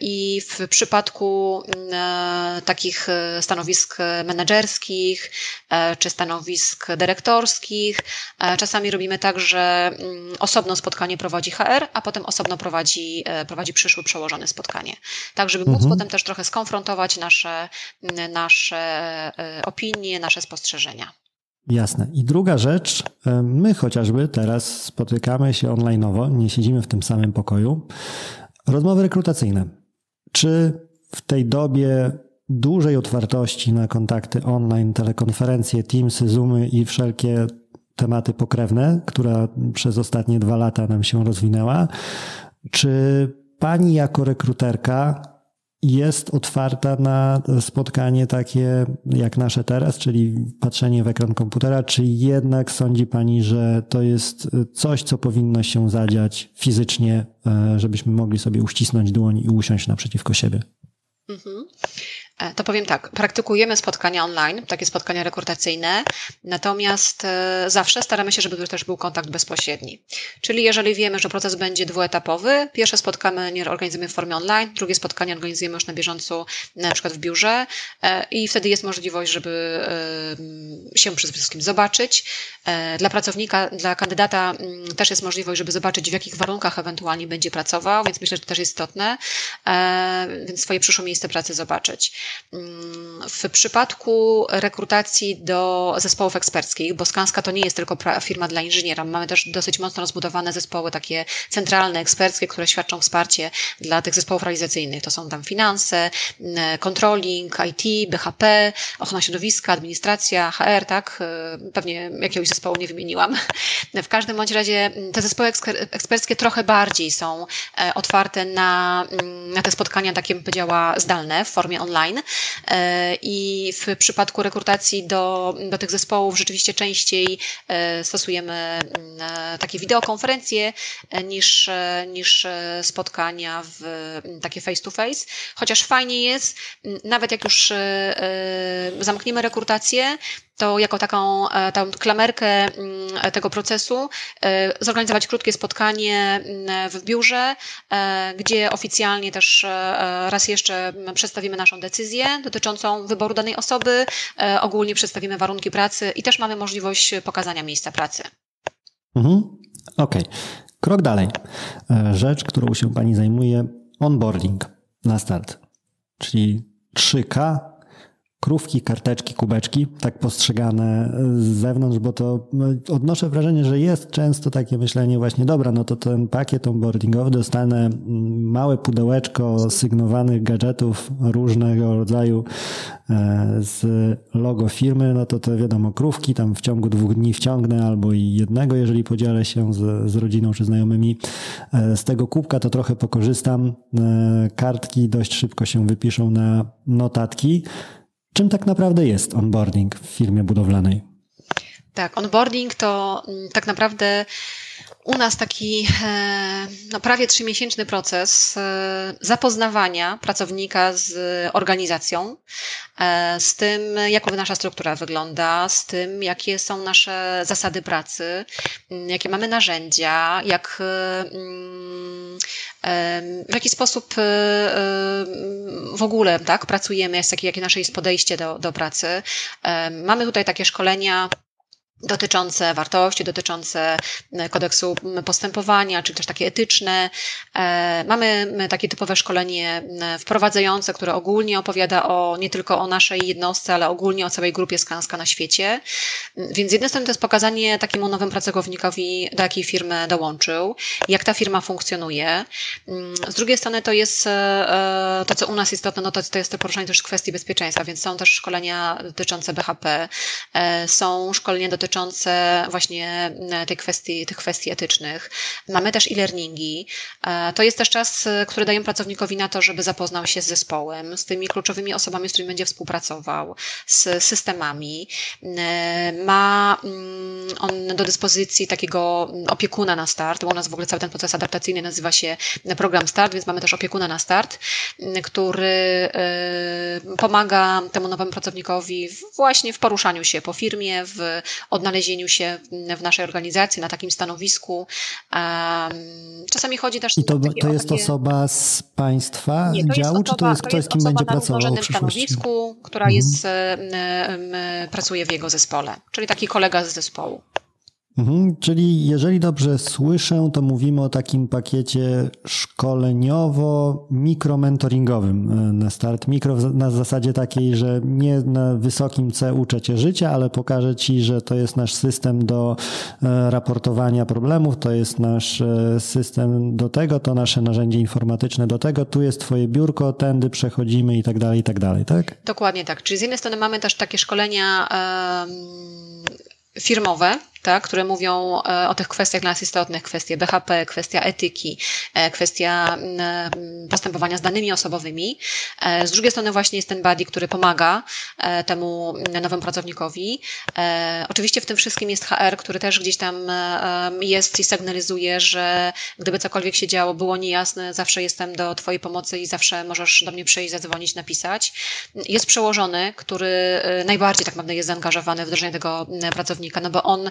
I w przypadku mm, takich stanowisk menedżerskich czy stanowisk dyrektorskich, czasami robimy tak, że mm, osobno spotkanie prowadzi HR, a potem osobno prowadzi, prowadzi przyszły przełożony spotkanie. Tak, żeby móc mhm. potem też trochę skonfrontować nasze nasze, nasze e, opinie, nasze spostrzeżenia.
Jasne. I druga rzecz, e, my chociażby teraz spotykamy się onlineowo, nie siedzimy w tym samym pokoju. Rozmowy rekrutacyjne. Czy w tej dobie dużej otwartości na kontakty online, telekonferencje, Teamsy, Zoomy i wszelkie tematy pokrewne, która przez ostatnie dwa lata nam się rozwinęła, czy pani jako rekruterka jest otwarta na spotkanie takie jak nasze teraz, czyli patrzenie w ekran komputera, czy jednak sądzi Pani, że to jest coś, co powinno się zadziać fizycznie, e, żebyśmy mogli sobie uścisnąć dłoń i usiąść naprzeciwko siebie? Mhm.
E, to powiem tak, praktykujemy spotkania online, takie spotkania rekrutacyjne, natomiast e, zawsze staramy się, żeby też był kontakt bezpośredni. Czyli jeżeli wiemy, że proces będzie dwuetapowy, pierwsze spotkanie organizujemy w formie online, drugie spotkanie organizujemy już na bieżąco, na przykład w biurze e, i wtedy jest możliwość, żeby się przede wszystkim zobaczyć. Dla pracownika, dla kandydata mm, też jest możliwość, żeby zobaczyć, w jakich warunkach ewentualnie będzie pracował, więc myślę, że to też jest istotne, więc swoje przyszłe miejsce pracy zobaczyć. W przypadku rekrutacji do zespołów eksperckich, bo Skanska to nie jest tylko firma dla inżyniera, mamy też dosyć mocno rozbudowane zespoły takie centralne, eksperckie, które świadczą wsparcie dla tych zespołów realizacyjnych. To są tam finanse, controlling, IT, BHP, ochrona środowiska, administracja, HR, tak? Pewnie jakiegoś zespołu nie wymieniłam. W każdym bądź razie te zespoły eksperckie trochę bardziej są e, otwarte na, na te spotkania, takie bym powiedziała, zdalne w formie online. E, I w przypadku rekrutacji do, do tych zespołów rzeczywiście częściej e, stosujemy mm, e, takie wideokonferencje niż, niż spotkania w takie face to face. Chociaż fajnie jest, nawet jak już zamkniemy rekrutację, to jako taką tą klamerkę mm, tego procesu e, zorganizować krótkie spotkanie mm, w biurze, e, gdzie oficjalnie też e, raz jeszcze przedstawimy naszą decyzję dotyczącą wyboru danej osoby, ogólnie przedstawimy warunki pracy i też mamy możliwość pokazania miejsca pracy.
Mhm. Okej. Okay. Krok dalej. Rzecz, którą się Pani zajmuje, onboarding na start, czyli 3K krówki, karteczki, kubeczki, tak postrzegane z zewnątrz, bo to no, odnoszę wrażenie, że jest często takie myślenie właśnie, dobra, no to ten pakiet onboardingowy dostanę mm, małe pudełeczko sygnowanych gadżetów różnego rodzaju e, z logo firmy, no to to wiadomo, krówki tam w ciągu dwóch dni wciągnę albo i jednego, jeżeli podzielę się z, z rodziną czy znajomymi. E, z tego kubka to trochę pokorzystam. E, kartki dość szybko się wypiszą na notatki. Czym tak naprawdę jest onboarding w firmie budowlanej?
Tak, onboarding to mm, tak naprawdę u nas taki e, no, prawie trzymiesięczny proces e, zapoznawania pracownika z organizacją, e, z tym, jak nasza struktura wygląda, z tym, jakie są nasze zasady pracy, jakie mamy narzędzia, jak mm, w jaki sposób w ogóle tak, pracujemy, jakie nasze jest podejście do, do pracy. Mamy tutaj takie szkolenia dotyczące wartości, dotyczące e, kodeksu postępowania, czy też takie etyczne. E, mamy takie typowe szkolenie wprowadzające, które ogólnie opowiada o nie tylko o naszej jednostce, ale ogólnie o całej grupie Skanska na świecie. Więc z jednej strony to jest pokazanie takiemu nowym pracownikowi, do jakiej firmy dołączył, jak ta firma funkcjonuje. Z drugiej strony to jest e, to, co u nas istotne, no to, to jest to poruszanie też kwestii bezpieczeństwa, więc są też szkolenia dotyczące BHP, są szkolenia dotyczące dotyczące właśnie e, kwestii, tych kwestii etycznych. Mamy też e-learningi. E, to jest też czas, e, który dają pracownikowi na to, żeby zapoznał się z zespołem, z tymi kluczowymi osobami, z którymi będzie współpracował, z systemami. Ma mm, on do dyspozycji takiego opiekuna na start, bo u nas w ogóle cały ten proces adaptacyjny nazywa się program start, więc mamy też opiekuna na start, który pomaga temu nowemu pracownikowi właśnie w poruszaniu się po firmie, w odnalezieniu się w naszej organizacji, na takim stanowisku. Czasami chodzi też...
I to, to jest takie... osoba z państwa
Nie,
to działu,
osoba,
czy to jest ktoś, z kim będzie pracował w
stanowisku, która mhm. jest, pracuje w jego zespole, czyli taki kolega z zespołu.
Mhm, czyli jeżeli dobrze słyszę, to mówimy o takim pakiecie szkoleniowo-mikromentoringowym e, na start. Mikro na zasadzie takiej, że nie na wysokim C uczę cię życia, ale pokażę ci, że to jest nasz system do e, raportowania problemów, to jest nasz e, system do tego, to nasze narzędzie informatyczne do tego, tu jest twoje biurko, tędy przechodzimy i tak dalej, i tak dalej, tak?
Dokładnie tak. Czyli z jednej strony mamy też takie szkolenia firmowe, tak, które mówią e, o tych kwestiach dla nas istotnych, kwestie BHP, kwestia etyki, e, kwestia postępowania z danymi osobowymi. E, z drugiej strony właśnie jest ten buddy, który pomaga temu nowemu pracownikowi. Oczywiście w tym wszystkim jest HR, który też gdzieś tam jest i sygnalizuje, że gdyby cokolwiek się działo, było niejasne, zawsze jestem do Twojej pomocy i zawsze możesz do mnie przyjść, zadzwonić, napisać. Jest przełożony, który najbardziej tak naprawdę jest zaangażowany w wdrożenie tego pracownika, no bo on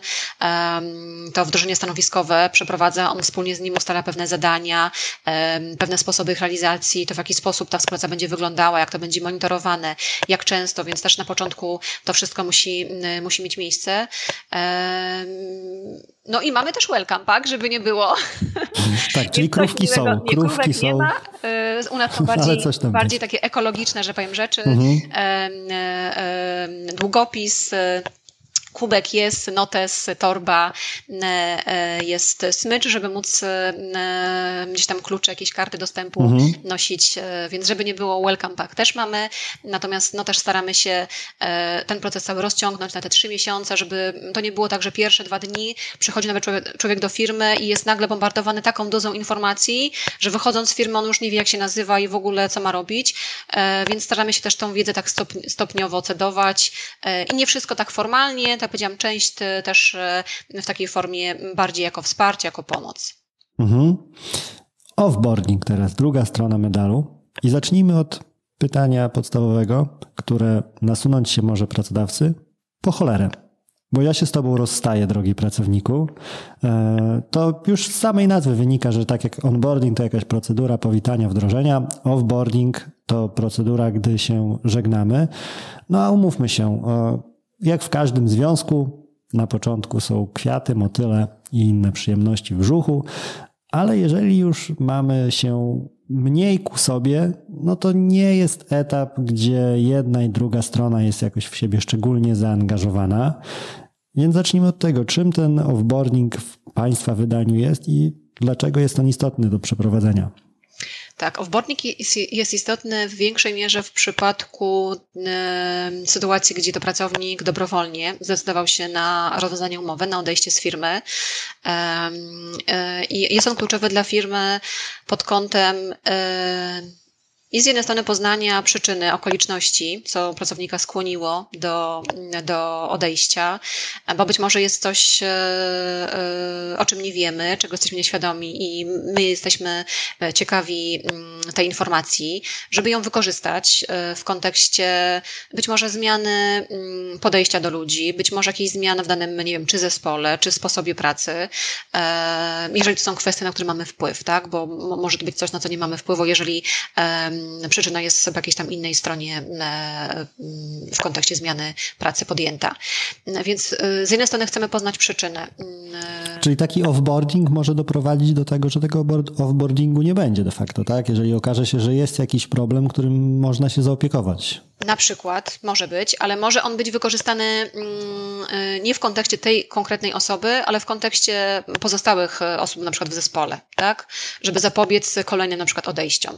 to wdrożenie stanowiskowe przeprowadza, on wspólnie z nim ustala pewne zadania, pewne sposoby ich realizacji, to w jaki sposób ta współpraca będzie wyglądała, jak to będzie monitorowane, jak często, więc też na początku to wszystko musi, musi mieć miejsce. No i mamy też welcome pack, żeby nie było.
Tak, czyli krówki są. Nie, krówki są. Nie ma.
E, u nas są bardziej, bardziej takie ekologiczne, że powiem rzeczy. Mhm. Długopis kubek jest, notes, torba, e, e, jest smycz, żeby móc e, gdzieś tam klucze, jakieś karty dostępu mhm. nosić, więc żeby nie było welcome pack też mamy, natomiast no też staramy się ten proces cały rozciągnąć na te trzy miesiące, żeby to nie było tak, że pierwsze dwa dni przychodzi nowy człowiek, człowiek do firmy i jest nagle bombardowany taką dozą informacji, że wychodząc z firmy on już nie wie jak się nazywa i w ogóle co ma robić, więc staramy się też tą wiedzę tak stopniowo cedować i nie wszystko tak formalnie, tak powiedziałam, część też e, w takiej formie bardziej jako wsparcie, jako pomoc. Mhm.
Offboarding teraz, druga strona medalu. I zacznijmy od pytania podstawowego, które nasunąć się może pracodawcy. Po cholerę. Bo ja się z Tobą rozstaję, drogi pracowniku. E, to już z samej nazwy wynika, że tak jak onboarding to jakaś procedura powitania, wdrożenia, offboarding to procedura, gdy się żegnamy. No a umówmy się, jak w każdym związku, na początku są kwiaty, motyle i inne przyjemności w brzuchu, ale jeżeli już mamy się mniej ku sobie, no to nie jest etap, gdzie jedna i druga strona jest jakoś w siebie szczególnie zaangażowana. Więc zacznijmy od tego, czym ten offboarding w Państwa wydaniu jest i dlaczego jest on istotny do przeprowadzenia.
Tak, offboarding jest istotny w większej mierze w przypadku sytuacji, gdzie to pracownik dobrowolnie zdecydował się na rozwiązanie umowy, na odejście z firmy. E, I jest on kluczowy dla firmy pod kątem e, i z jednej strony poznania przyczyny, okoliczności, co pracownika skłoniło do, do odejścia, bo być może jest coś, e, e, o czym nie wiemy, czego jesteśmy nieświadomi i my jesteśmy ciekawi mm, tej informacji, żeby ją wykorzystać e, w kontekście być może zmiany mm, podejścia do ludzi, być może jakiejś zmiany w danym, nie wiem, czy zespole, czy sposobie pracy, jeżeli to są kwestie, na które mamy wpływ, tak? Bo może to być coś, na co nie mamy wpływu, jeżeli przyczyna jest w jakiejś tam innej stronie w kontekście zmiany pracy podjęta. Więc z jednej strony chcemy poznać przyczynę.
Czyli taki offboarding może doprowadzić do tego, że tego offboardingu nie będzie de facto, tak? Jeżeli okaże się, że jest jakiś problem, którym można się zaopiekować.
Na przykład może być, ale może on być wykorzystany y, nie w kontekście tej konkretnej osoby, ale w kontekście pozostałych osób, na przykład w zespole, tak? Żeby zapobiec kolejnym na przykład odejściom.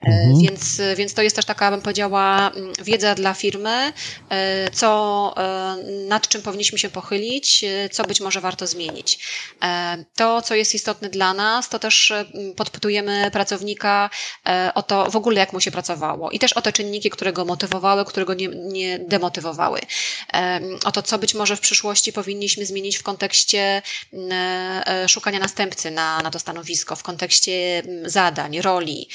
mhm. Więc, więc to jest też taka, bym powiedziała, mm, wiedza dla firmy, e, co, e, nad czym powinniśmy się pochylić, co być może warto zmienić. To, co jest istotne dla nas, to też podpytujemy pracownika o to w ogóle, jak mu się pracowało i też o te czynniki, które go motywowały, które go nie, nie demotywowały. O to, co być może w przyszłości powinniśmy zmienić w kontekście szukania następcy na, na to stanowisko, w kontekście zadań, roli.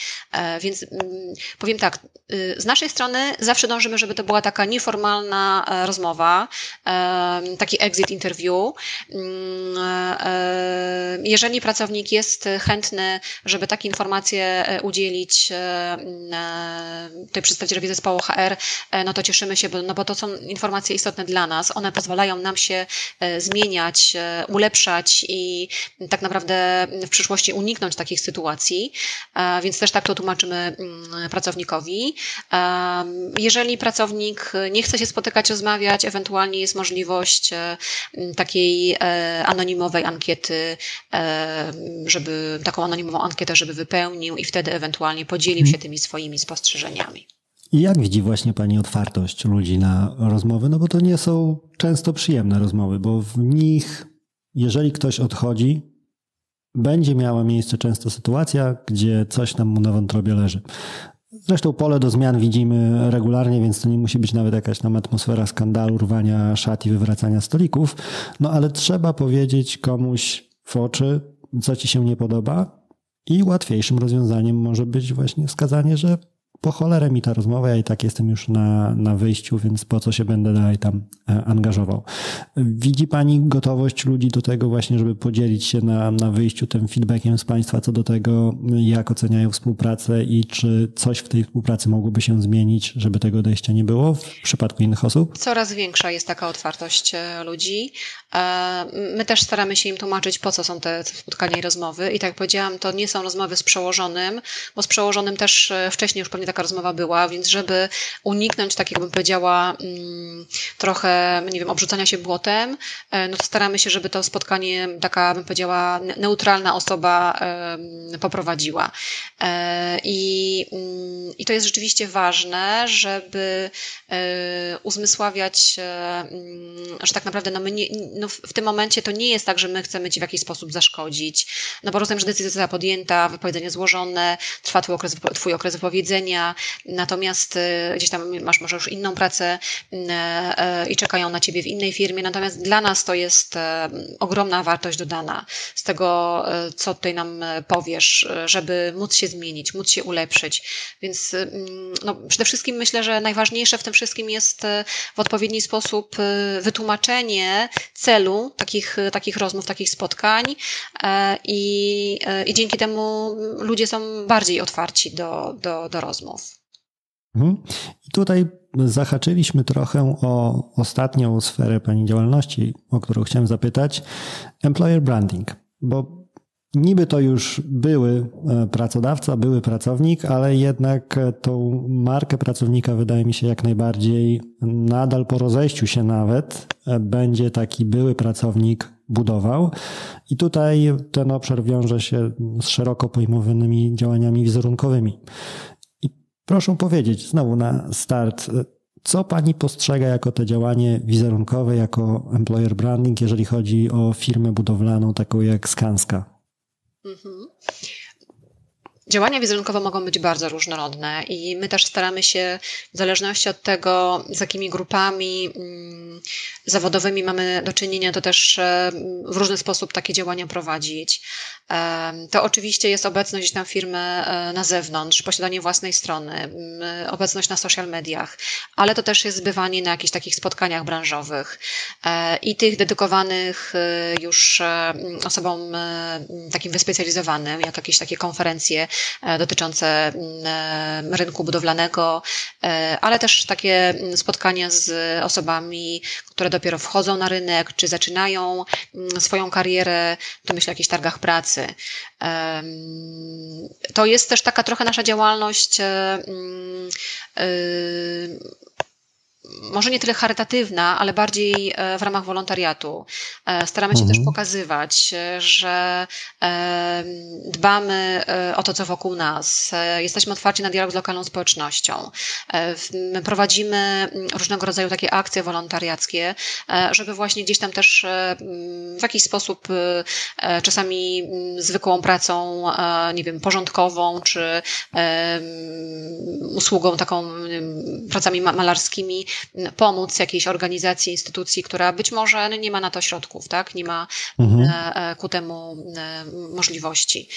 Więc więc mm, powiem tak, y, z naszej strony zawsze dążymy, żeby to była taka nieformalna e, rozmowa, taki exit interview. Mm, e, jeżeli pracownik jest chętny, żeby takie informacje e, udzielić tej przedstawicielowi zespołu HR, no to cieszymy się, no bo to są informacje istotne dla nas. One pozwalają nam się zmieniać, ulepszać i tak naprawdę w przyszłości uniknąć takich sytuacji, więc też tak to tłumaczymy pracownikowi. Jeżeli pracownik nie chce się spotykać, rozmawiać, ewentualnie jest możliwość e, takiej e, anonimowej ankiety, e, żeby taką anonimową ankietę, żeby wypełnił i wtedy ewentualnie podzielił się tymi swoimi spostrzeżeniami.
I jak widzi właśnie Pani otwartość ludzi na rozmowy? No bo to nie są często przyjemne rozmowy, bo w nich, jeżeli ktoś odchodzi, będzie miała miejsce często sytuacja, gdzie coś nam mu na wątrobie leży. Zresztą pole do zmian widzimy regularnie, więc to nie musi być nawet jakaś tam atmosfera skandalu, rwania szat i wywracania stolików. No ale trzeba powiedzieć komuś w oczy, co ci się nie podoba. I łatwiejszym rozwiązaniem może być właśnie wskazanie, że po cholerę mi ta rozmowa, ja i tak jestem już na, na wyjściu, więc po co się będę dalej tam e, angażował. Widzi Pani gotowość ludzi do tego właśnie, żeby podzielić się na, na wyjściu tym feedbackiem z Państwa co do tego, jak oceniają współpracę i czy coś w tej współpracy mogłoby się zmienić, żeby tego odejścia nie było w przypadku innych osób?
Coraz większa jest taka otwartość e, ludzi. E, my też staramy się im tłumaczyć, po co są te spotkania i rozmowy. I tak jak powiedziałam, to nie są rozmowy z przełożonym, bo z przełożonym też wcześniej już pewnie taka rozmowa była, więc żeby uniknąć takiego, bym powiedziała, mm, trochę, nie wiem, obrzucania się błotem, e, no to staramy się, żeby to spotkanie taka, bym powiedziała, neutralna osoba poprowadziła. E, I, mm, i to jest rzeczywiście ważne, żeby e, uzmysławiać, mm, że tak naprawdę no my nie, no w tym momencie to nie jest tak, że my chcemy Ci w jakiś sposób zaszkodzić, no bo rozumiem, że decyzja została podjęta, wypowiedzenie złożone, trwa twój okres, twój okres wypowiedzenia, natomiast y, gdzieś tam masz może już inną pracę y, y, i czekają na ciebie w innej firmie. Natomiast dla nas to jest ogromna wartość dodana z tego, co tutaj nam powiesz, żeby móc się zmienić, móc się ulepszyć. Więc no, przede wszystkim myślę, że najważniejsze w tym wszystkim jest w odpowiedni sposób wytłumaczenie celu takich, takich rozmów, takich spotkań i, i dzięki temu ludzie są bardziej otwarci do, do, do rozmów.
Mhm. I tutaj zahaczyliśmy trochę o ostatnią sferę Pani działalności, o którą chciałem zapytać. Employer branding, bo niby to już były e, pracodawca, były pracownik, ale jednak tą markę pracownika wydaje mi się jak najbardziej nadal po rozejściu się nawet e, będzie taki były pracownik budował. I tutaj ten obszar wiąże się z szeroko pojmowanymi działaniami wizerunkowymi. Proszę powiedzieć znowu na start, co pani postrzega jako to działanie wizerunkowe, jako employer branding, jeżeli chodzi o firmę budowlaną taką jak Skanska? Mhm.
Działania wizerunkowe mogą być bardzo różnorodne i my też staramy się, w zależności od tego, z jakimi grupami mm, zawodowymi mamy do czynienia, to też w różny sposób takie działania prowadzić. To oczywiście jest obecność tam firmy na zewnątrz, posiadanie własnej strony, obecność na social mediach, ale to też jest zbywanie na jakichś takich spotkaniach branżowych i tych dedykowanych już osobom takim wyspecjalizowanym, jak jakieś takie konferencje dotyczące rynku budowlanego, ale też takie spotkania z osobami, które dopiero wchodzą na rynek, czy zaczynają swoją karierę, to myślę o jakichś targach pracy. To jest też taka trochę nasza działalność może nie tyle charytatywna, ale bardziej e, w ramach wolontariatu. E, staramy się mhm. też pokazywać, e, że dbamy o to, co wokół nas. Jesteśmy otwarci na dialog z lokalną społecznością. Prowadzimy mm, różnego rodzaju takie akcje wolontariackie, żeby właśnie gdzieś tam też w jakiś sposób czasami mm, zwykłą pracą, nie wiem, porządkową, czy usługą taką, pracami malarskimi, pomóc jakiejś organizacji, instytucji, która być może no, nie ma na to środków, tak? nie ma mhm. E, e, ku temu e, możliwości.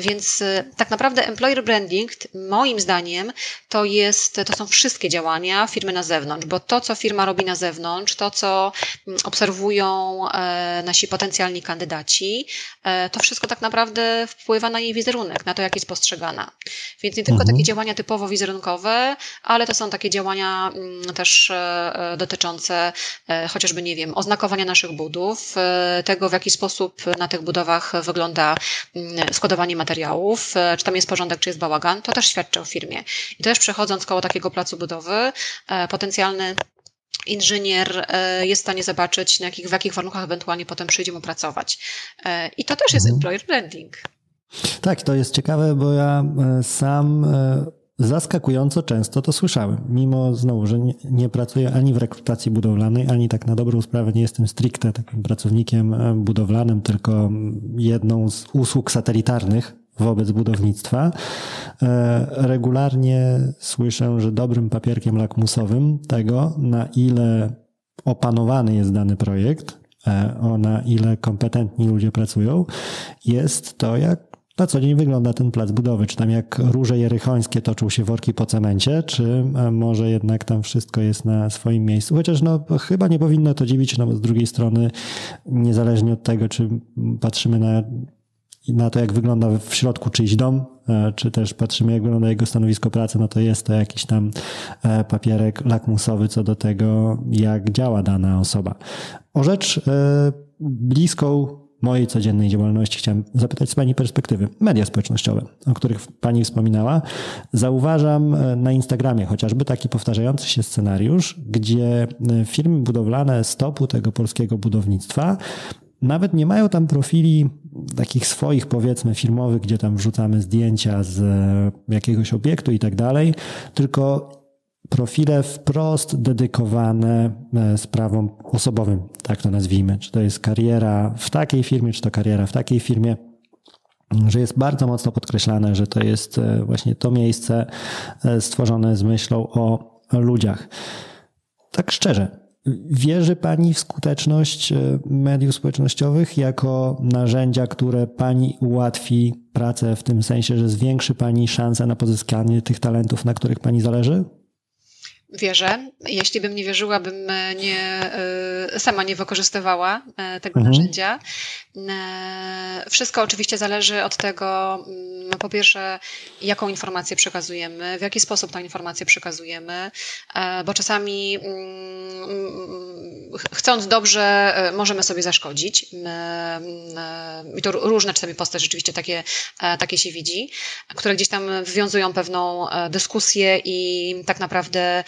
Więc tak naprawdę employer branding, moim zdaniem, to, jest, to są wszystkie działania firmy na zewnątrz, bo to, co firma robi na zewnątrz, to, co obserwują nasi potencjalni kandydaci, to wszystko tak naprawdę wpływa na jej wizerunek, na to, jak jest postrzegana. Więc nie tylko mhm. takie działania typowo wizerunkowe, ale to są takie działania też też e, dotyczące e, chociażby, nie wiem, oznakowania naszych budów, e, tego w jaki sposób na tych budowach wygląda mm, składowanie materiałów, czy tam jest porządek, czy jest bałagan, to też świadczy o firmie. I też przechodząc koło takiego placu budowy, potencjalny inżynier jest w stanie zobaczyć, na jakich, w jakich warunkach ewentualnie potem przyjdzie mu pracować. I to też jest mhm. employer branding.
Tak, to jest ciekawe, bo ja sam Zaskakująco często to słyszałem, mimo znowu, że nie, nie, pracuję ani w rekrutacji budowlanej, ani tak na dobrą sprawę nie jestem stricte takim pracownikiem e, budowlanym, tylko jedną z usług satelitarnych wobec budownictwa. E, regularnie słyszę, że dobrym papierkiem lakmusowym tego, na ile opanowany jest dany projekt, e, o na ile kompetentni ludzie pracują, jest to, jak na co dzień wygląda ten plac budowy? Czy tam jak róże jerychońskie toczą się worki po cemencie, czy e, może jednak tam wszystko jest na swoim miejscu? Chociaż no, chyba nie powinno to dziwić, no bo z drugiej strony, niezależnie od tego, czy patrzymy na, na to, jak wygląda w środku czyjś dom, e, czy też patrzymy, jak wygląda jego stanowisko pracy, no to jest to jakiś tam e, papierek lakmusowy co do tego, jak działa dana osoba. O rzecz bliską mojej codziennej działalności chciałem zapytać z Pani perspektywy. Media społecznościowe, o których Pani wspominała. Zauważam e, na Instagramie chociażby taki powtarzający się scenariusz, gdzie e, firmy budowlane stopu tego polskiego budownictwa nawet nie mają tam profili takich swoich, powiedzmy, firmowych, gdzie tam wrzucamy zdjęcia z e, jakiegoś obiektu i tak dalej, tylko profile wprost dedykowane e, sprawom osobowym, tak to nazwijmy. Czy to jest kariera w takiej firmie, czy to kariera w takiej firmie że jest bardzo mocno podkreślane, że to jest e, właśnie to miejsce e, stworzone z myślą o ludziach. Tak szczerze, wierzy Pani w skuteczność mediów społecznościowych jako narzędzia, które Pani ułatwi pracę w tym sensie, że zwiększy Pani szanse na pozyskanie tych talentów, na których Pani zależy?
Wierzę. Jeśli bym nie wierzyła, bym e, nie, e, sama nie wykorzystywała e, tego mhm. narzędzia. Wszystko oczywiście zależy od tego, mm, po pierwsze, jaką informację przekazujemy, w jaki sposób tę informację przekazujemy, bo czasami mm, chcąc dobrze, możemy sobie zaszkodzić. I to różne czasami postacie rzeczywiście takie, takie się widzi, które gdzieś tam wwiązują pewną dyskusję i tak naprawdę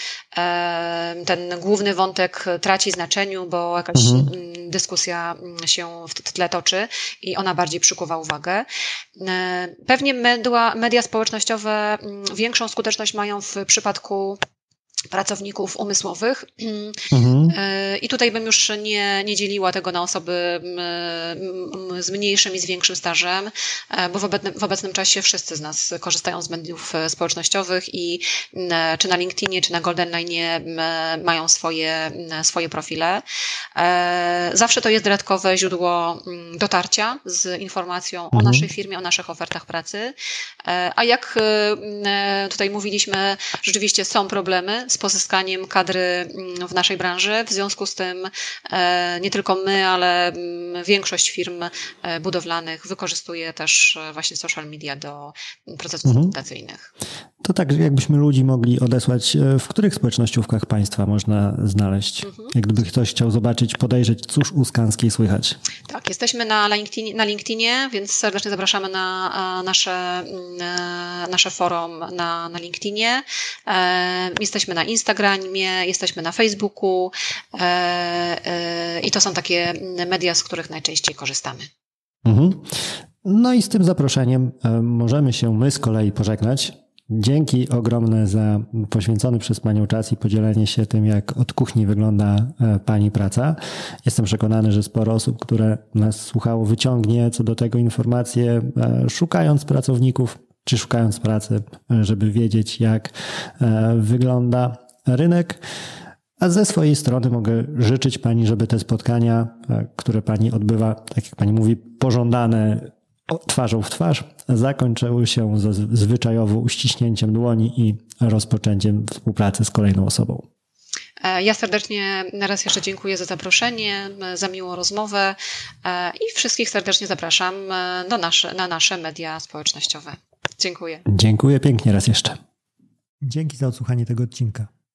ten główny wątek traci znaczeniu, bo jakaś mhm. Mm, dyskusja mm, się w tle toczy i ona bardziej przykuwa uwagę. Pewnie media, media społecznościowe mm, większą skuteczność mają w przypadku pracowników umysłowych. Mhm. E, I tutaj bym już nie, nie dzieliła tego na osoby z mniejszym i z większym stażem, e, bo w obecnym, w obecnym czasie wszyscy z nas korzystają z mediów e, społecznościowych i czy na LinkedInie, czy na Golden Line mają swoje, swoje profile. Zawsze to jest dodatkowe źródło dotarcia z informacją mhm. o naszej firmie, o naszych ofertach pracy. A jak tutaj mówiliśmy, rzeczywiście są problemy z pozyskaniem kadry mm, w naszej branży. W związku z tym e, nie tylko my, ale mm, większość firm e, budowlanych wykorzystuje też e, właśnie social media do procesów mhm. rekrutacyjnych.
To tak, jakbyśmy ludzi mogli odesłać, w których społecznościówkach państwa można znaleźć? Mhm. Jak gdyby ktoś chciał zobaczyć, podejrzeć, cóż u Skanskiej słychać.
Tak, jesteśmy na LinkedInie, na LinkedInie więc serdecznie zapraszamy na nasze, mm, nasze forum na, na LinkedInie. Jesteśmy na Instagramie, jesteśmy na Facebooku e, e, i to są takie media, z których najczęściej korzystamy. Mhm.
No i z tym zaproszeniem e, możemy się my z kolei pożegnać. Dzięki ogromne za poświęcony przez Panią czas i podzielenie się tym, jak od kuchni wygląda Pani praca. Jestem przekonany, że sporo osób, które nas słuchało, wyciągnie co do tego informacje, szukając pracowników czy szukając pracy, żeby wiedzieć, jak wygląda rynek. A ze swojej strony mogę życzyć Pani, żeby te spotkania, e, które Pani odbywa, tak jak Pani mówi, pożądane twarzą w twarz, zakończyły się ze zwyczajowo uściśnięciem dłoni i rozpoczęciem współpracy z kolejną osobą.
E, ja serdecznie raz jeszcze dziękuję za zaproszenie, za miłą rozmowę e, i wszystkich serdecznie zapraszam do nasze, na nasze media społecznościowe. Dziękuję.
Dziękuję pięknie raz jeszcze. Dzięki za odsłuchanie tego odcinka.